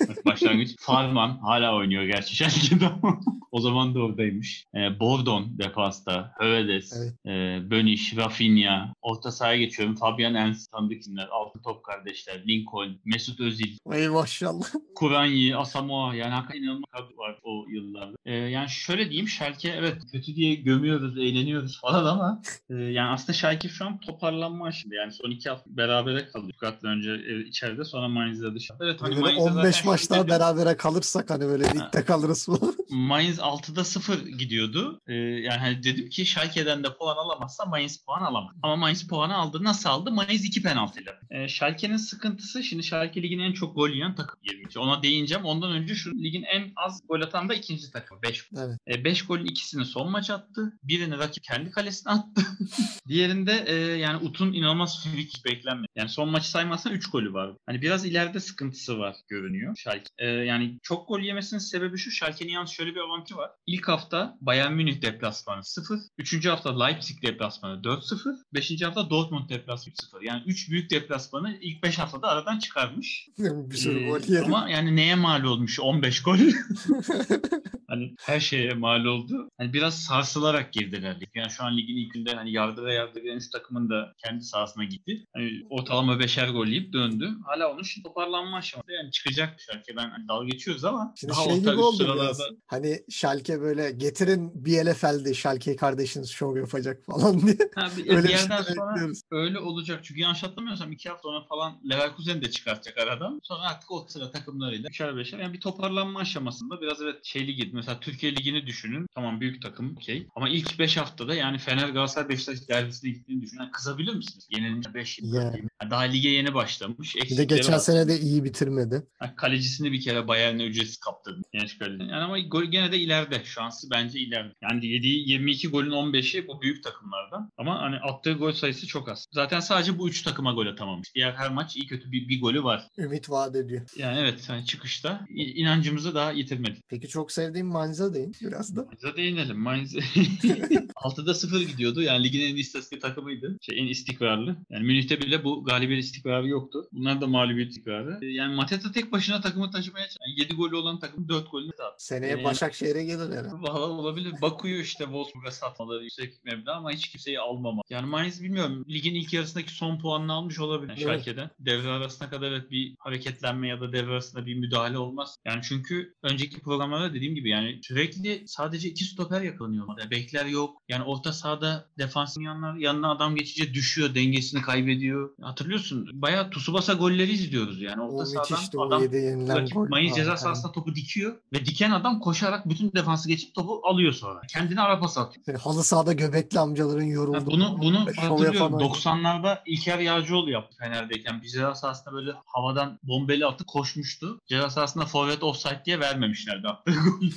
Bak başlangıç. Farman hala oynuyor gerçi Şalke'de ama o zaman da oradaymış. Ee, Bordon defansta. Hövedes. Evet. E, Böniş, Rafinha. Orta sahaya geçiyorum. Fabian Enz tanıdık Altın Top kardeşler. Lincoln, Mesut Özil. Ey maşallah. Kuranyi, Asamoah yani hakikaten inanılmaz kadro var o yıllarda. Ee, yani şöyle diyeyim Schalke evet kötü diye gömüyoruz, eğleniyoruz falan ama e, yani aslında Schalke şu an toparlanma aşında. Yani son iki hafta berabere kalıyor. Stuttgart'la önce e, içeride sonra Mainz'de dışarıda. Evet hani Böyle Mainz'de 15 zaten maç daha berabere kalırsak hani böyle ligde kalırız falan. Mainz 6'da 0 gidiyordu. Ee, yani hani dedim ki Schalke'den de puan alamazsa Mainz puan alamaz. Ama Mainz puanı aldı. Nasıl aldı? Mainz 2 penaltıyla. Ee, Schalke'nin sıkıntısı şimdi Schalke ligin en çok gol yiyen takım 22. Ona değineceğim. Ondan önce şu ligin en az gol atan da ikinci takım 5. Evet. 5 golün ikisini son maç attı. Birini rakip kendi kalesine attı. Diğerinde e, yani Ut'un inanılmaz free kick beklenmedi. Yani son maçı saymazsan 3 golü var. Hani biraz ileride sıkıntısı var görünüyor Schalke. E, yani çok gol yemesinin sebebi şu. Schalke'nin yalnız şöyle bir avantajı var. İlk hafta Bayern Münih deplasmanı 0. Üçüncü hafta Leipzig deplasmanı 4-0. Beşinci hafta Dortmund deplasmanı 0. Yani 3 büyük deplasmanı ilk 5 haftada aradan çıkarmış. bir sürü Ee, gol yedi. Ama yani neye mal olmuş 15 gol? hani her şeye mal oldu. Hani biraz sarsılarak girdiler. Yani şu an ligin ilk günde hani yardıra yardıra 3 takımın da kendi sahasına gitti. Hani ortalama beşer gol yiyip döndü. Hala onun şimdi toparlanma aşamasında yani çıkacak Schalke'den hani dalga geçiyoruz ama Şimdi daha şey orta gibi oldu sıralarda biraz. Hani Schalke böyle getirin Bielefeld'i Schalke kardeşiniz şov yapacak falan diye. Ha, bir, Öyle bir bir yerden şey sonra bekliyoruz. öyle olacak. Çünkü yanlış hatırlamıyorsam iki hafta sonra falan Leverkusen de çıkartacak aradan. Sonra artık o sıra takımlarıyla üçer beşer. Yani bir toparlanma aşamasında biraz evet şey ligi mesela Türkiye Ligi'ni düşünün. Tamam büyük takım okey. Ama ilk 5 haftada yani Fener Galatasaray Beşiktaş derbisine gittiğini düşünün. Yani kızabilir misiniz? Yenilince 5 yıl. Yani. Yani daha lige yeni başlamış. Bir de geçen var. sene de iyi bitirmedi. Yani kalecisini bir kere Bayern'e ücretsiz kaptırdı. Genç kaleci. Yani ama gol gene de ileride. Şansı bence ileride. Yani yediği 22 golün 15'i bu büyük takımlardan. Ama hani attığı gol sayısı çok az. Zaten sadece bu 3 takıma gol atamamış. Diğer her maç iyi kötü bir, bir golü var. Ümit vaat ediyor. Yani evet hani çıkışta inancımızı daha yitirmedik. Peki çok sevdiğim Manza değil biraz da. Mainz'a değinelim. Mainz 6'da 0 gidiyordu. Yani ligin en istatistik takımıydı. Şey, en istikrarlı. Yani Münih'te bile bu galibiyet istikrarı yoktu. Bunlar da mağlubiyet istikrarı. Ee, Yani Mateta tek başına takımı taşımaya. Yani 7 golü olan takım 4 golünü attı. Seneye Yani- Başakşehir'e gelir herhalde. Valla olabilir. Baku'yu işte Wolfsburg'a satmaları yüksek meblağ ama hiç kimseyi almama. Yani Mainz bilmiyorum. Ligin ilk yarısındaki son puanını almış olabilir Evet. Schalke'den. Devre arasına kadar evet bir hareketlenme ya da devre arasında bir müdahale olmaz. Yani çünkü önceki programlarda dediğim gibi yani sürekli sadece iki stoper yakalanıyor. Yani bekler yok. Yani orta sahada defansın yanlar yanına adam geçince düşüyor. Dengesini kaybediyor. Hatırlıyorsun. Bayağı Tsubasa golleri izliyoruz yani. Orta O sahadan o adam 7 yenilen Rakip gol. Mayıs ceza sahasına topu dikiyor ve diken adam koşarak bütün defansı geçip topu alıyor sonra. Kendine ara pas atıyor. Yani Halı sahada göbekli amcaların yorulduğu. Yani bunu bunu hatırlıyorum. yapan oyuncu. 90'larda İlker Yağcıoğlu yaptı Fener'deyken. Bir ceza sahasında böyle havadan bombeli attı koşmuştu. Ceza sahasında forvet offside diye vermemişlerdi attığı golü.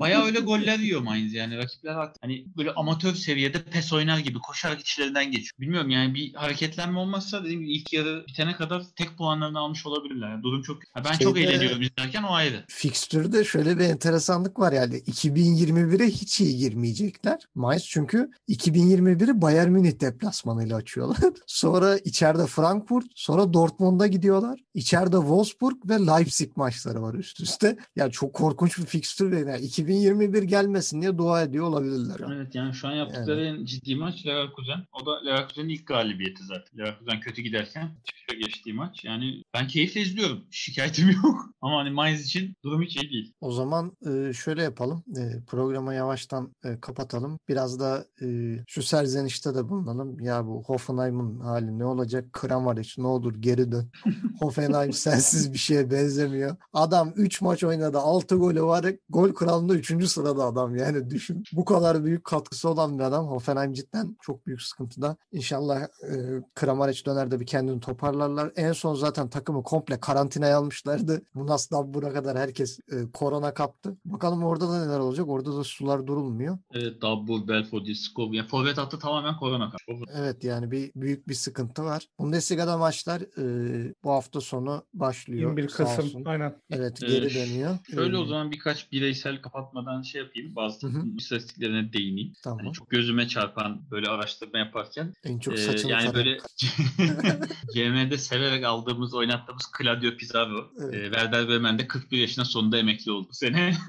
Bayağı öyle goller yiyor Mainz yani. Rakipler hani böyle amatör seviyede pes oynar gibi koşarak içlerinden geçiyor. Bilmiyorum yani bir hareketlenme olmazsa dediğim gibi ilk yarı bitene kadar tek puanlarını almış olabilirler. Yani durum çok... Ha ben çok Şeyde- eğleniyorum izlerken o ayrı. Fikstürde şöyle bir enteresanlık var yani 2021'e hiç iyi girmeyecekler. Mainz çünkü 2021'i Bayern Münih deplasmanıyla açıyorlar. sonra içeride Frankfurt, sonra Dortmund'a gidiyorlar. İçeride Wolfsburg ve Leipzig maçları var üst üste. Yani çok korkunç bir fikstür. Yani 2021 gelmesin diye dua ediyor olabilirler. Evet yani şu an yaptıkları en ciddi maç Leverkusen. O da Leverkusen'in ilk galibiyeti zaten. Leverkusen kötü giderken çıkışa geçtiği maç. Yani ben keyifle izliyorum. Şikayetim yok. Ama hani Mainz için durum hiç iyi değil. O zaman e, şöyle yapalım. E, Programı yavaştan e, kapatalım. Biraz da e, şu serzenişte de bulunalım. Ya bu Hoffenheim'ın hali ne olacak? Kramaric ne olur geri dön. Hoffenheim sensiz bir şeye benzemiyor. Adam 3 maç oynadı. 6 golü var. Gol kralında 3. sırada adam. Yani düşün. Bu kadar büyük katkısı olan bir adam. Hoffenheim cidden çok büyük sıkıntıda. İnşallah e, Kramaric döner de bir kendini toparlarlar. En son zaten takımı komple karantinaya almışlardı. Bu nasıl buna kadar herkes e, korona kaptı. Bakalım orada da neler olacak. Orada da sular durulmuyor. Evet Dabbur, Belfodil, Skov. Yani forvet hattı tamamen korona karşı. Evet yani bir büyük bir sıkıntı var. Bundesliga'da maçlar e, bu hafta sonu başlıyor. 21 Sağ Kasım. Aynen. Evet Ee, geri dönüyor. Şöyle Ee, o zaman birkaç bireysel kapatmadan şey yapayım. Bazı istatistiklerine değineyim. Tamam. Hani çok gözüme çarpan böyle araştırma yaparken en çok Ee, saçını yani tarayan- böyle CM'de severek aldığımız, oynattığımız Claudio Pizarro. Evet. Ee, Werder Bremen'de 41 yaşında sonunda emekli oldu bu sene.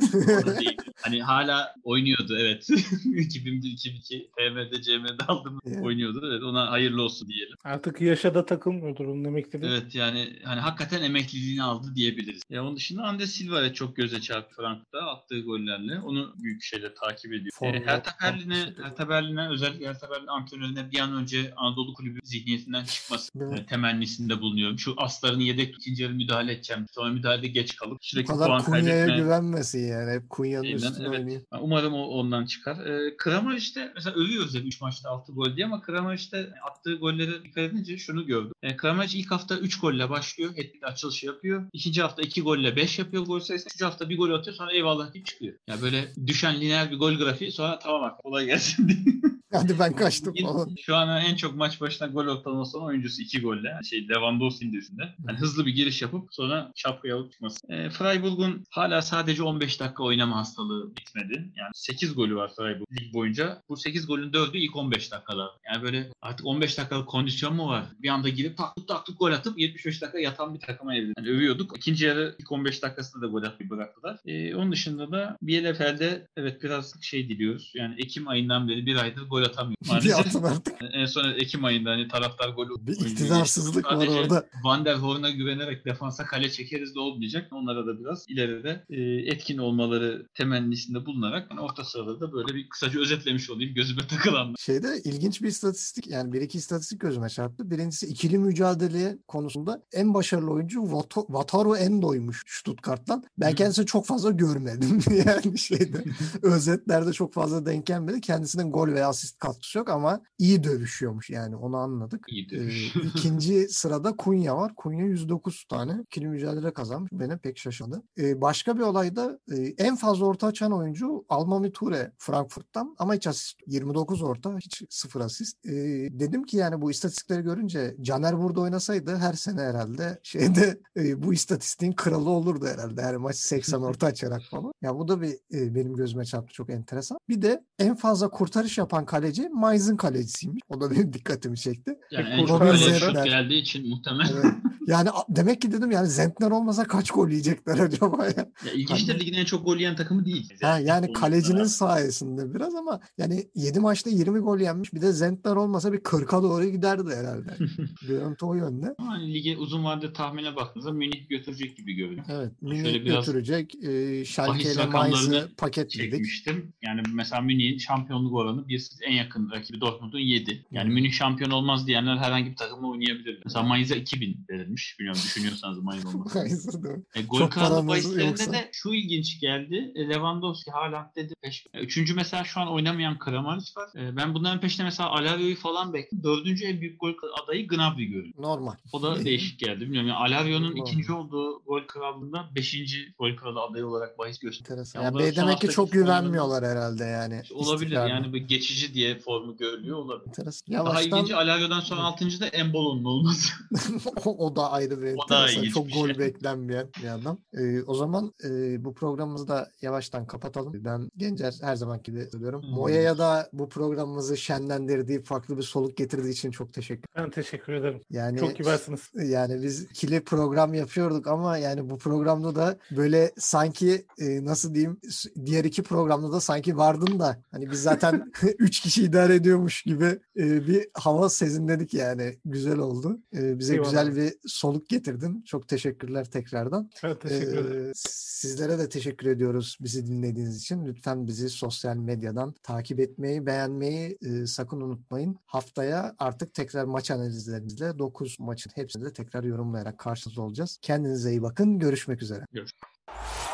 Hani hala oynuyordu evet. 2001-2002 TM'de CM'de aldığımız Evet. oynuyordu. Evet ona hayırlı olsun diyelim. Artık yaşa da takılmıyordur onun emekliliği. Evet yani hani hakikaten emekliliğini aldı diyebiliriz. Ya onun dışında Andes Silva evet çok göze çarptı Frankfurt'ta attığı gollerle. Onu büyük şeyle takip ediyor. Formda Ee, Hertha Berlin'e. Hertha Berlin'e özellikle Hertha Berlin antrenörüne bir an önce Anadolu kulübü zihniyetinden çıkması e, temennisinde bulunuyorum. Şu aslarını yedek ikinci yarı müdahale edeceğim. Sonra müdahalede geç kalıp Bu sürekli kadar puan Kunya'ya kaybetme. güvenmesin yani. Hep Kunya'nın şeyinden, üstüne evet. Ben Umarım o ondan çıkar. E, Kramer işte mesela övüyoruz ya 3 maçta 6 gol diye ama Kramer işte attığı gollere dikkat edince şunu gördüm. E, Kramer ilk hafta 3 golle başlıyor. Etkili açılışı yapıyor. İkinci hafta 2 golle 5 yapıyor gol sayısı. Üçüncü hafta bir gol atıyor sonra eyvallah deyip çıkıyor. Ya böyle düşen lineer bir gol grafiği sonra tamam artık kolay gelsin diye. Hadi ben kaçtım falan. Şu an en çok maç başına gol ortalaması olan oyuncusu 2 golle. Şey Lewandowski'nin de üstünde. Yani hızlı bir giriş yapıp sonra şapkayı alıp çıkması. E, Freiburg'un hala sadece 15 dakika oynama hastalığı bitmedi. Yani 8 golü var Freiburg lig boyunca. Bu 8 golün 4'ü ilk 15 dakikada. Yani böyle artık 15 dakikalık kondisyon mu var? Bir anda girip taktık taktık gol atıp 75 dakika yatan bir takıma evrildi. Yani övüyorduk. İkinci yarı ilk 15 dakikasında da gol atmayı bıraktılar. E, onun dışında da BLFL'de evet biraz şey diliyoruz. Yani Ekim ayından beri bir aydır gol atamıyor. Maalesef. atın artık. En son Ekim ayında hani taraftar golü Bir iktidarsızlık var orada. Van der Hoorn'a güvenerek defansa kale çekeriz de olmayacak. Onlara da biraz ileride e, etkin olmaları temennisinde bulunarak yani orta sırada da böyle bir kısaca özetlemiş olayım gözüme takılanlar. Şeyde ilginç bir istatistik yani bir iki istatistik gözüme çarptı. Birincisi ikili mücadele konusunda en başarılı oyuncu Vato- Wataru Endo'ymuş Stuttgart'tan. Ben Hı. kendisini çok fazla görmedim. yani şeyde özetlerde çok fazla denk gelmedi. Kendisinin gol veya asist katkısı yok ama iyi dövüşüyormuş yani onu anladık. İyiydi. Ee, ikinci sırada Kunya var. Kunya 109 tane ikili mücadele kazanmış. Beni pek şaşırdı. Ee, başka bir olayda e, en fazla orta açan oyuncu Almami Ture Frankfurt'tan ama hiç asist. 29 orta hiç sıfır asist. Ee, dedim ki yani bu istatistikleri görünce Caner burada oynasaydı her sene herhalde şeyde e, bu istatistiğin kralı olurdu herhalde. Her maç 80 orta açarak falan. Ya bu da bir e, benim gözüme çarptı çok enteresan. Bir de en fazla kurtarış yapan kaleci Mainz'ın kalecisiymiş. O da benim dikkatimi çekti. Yani en Robin çok şut geldiği için muhtemelen. Evet. Yani demek ki dedim yani Zentner olmasa kaç gol yiyecekler acaba ya? Ya ilginçtir ligin en çok gol yiyen takımı değil. Ha, yani kalecinin da- sayesinde biraz ama yani 7 maçta 20 gol yenmiş. Bir de Zentner olmasa bir 40'a doğru giderdi herhalde. Görüntü o yönde. Ama hani lige uzun vadede tahmine baktığınızda Münih götürecek gibi görünüyor. Evet. Şöyle Münih biraz götürecek. E, Schalke ile Mainz'ı paketledik. çekmiştim. Yani mesela Münih'in şampiyonluk oranı bir en yakın rakibi Dortmund'un 7. Yani Hı. Münih şampiyon olmaz diyenler herhangi bir takımla oynayabilir. Mesela Mainz'a 2000 verilmiş. Bilmiyorum düşünüyorsanız. Mainz'ı da- E, gol kralı bahislerinde yoksa. de şu ilginç geldi. E, Lewandowski, Haaland dedi. Peş. E, Üçüncü mesela şu an oynamayan Kramaric var. E, ben bunların peşinde mesela Alario'yu falan bekliyorum. Dördüncü en büyük gol adayı Gnabry görüyorum. Normal. O da değişik geldi. Bilmiyorum yani Alario'nun ikinci olduğu gol krallığında beşinci gol kralı adayı olarak bahis gösteriyor. Yani da son demek ki çok güvenmiyorlar herhalde yani. Olabilir İstikrarlı. yani bir geçici diye formu görülüyor olabilir. Enteresan. Daha Yavaştan ilginci Alario'dan sonra altıncı da Embolo'nun olması. o, o da ayrı bir O Çok gol şey. beklenmeyen bir adam. Ee, o zaman e, bu programımızı da yavaştan kapatalım. Ben Gencer her zamanki gibi söylüyorum. Hmm. Moya'ya da bu programımızı şenlendirdiği, farklı bir soluk getirdiği için çok teşekkür Ben teşekkür ederim. Yani Çok kibarsınız. yani biz ikili program yapıyorduk ama yani bu programda da böyle sanki e, nasıl diyeyim s- diğer iki programda da sanki vardın da hani biz zaten üç kişi idare ediyormuş gibi e, bir hava sezinledik yani güzel oldu. E, bize Eyvallah. güzel bir soluk getirdin. Çok teşekkürler tekrardan. Ben teşekkür ederim. Ee, Sizlere de teşekkür ediyoruz bizi dinlediğiniz için. Lütfen bizi sosyal medyadan takip etmeyi, beğenmeyi e, sakın unutmayın. Haftaya artık tekrar maç analizlerimizle 9 maçın hepsini de tekrar yorumlayarak karşınızda olacağız. Kendinize iyi bakın. Görüşmek üzere. Görüşmek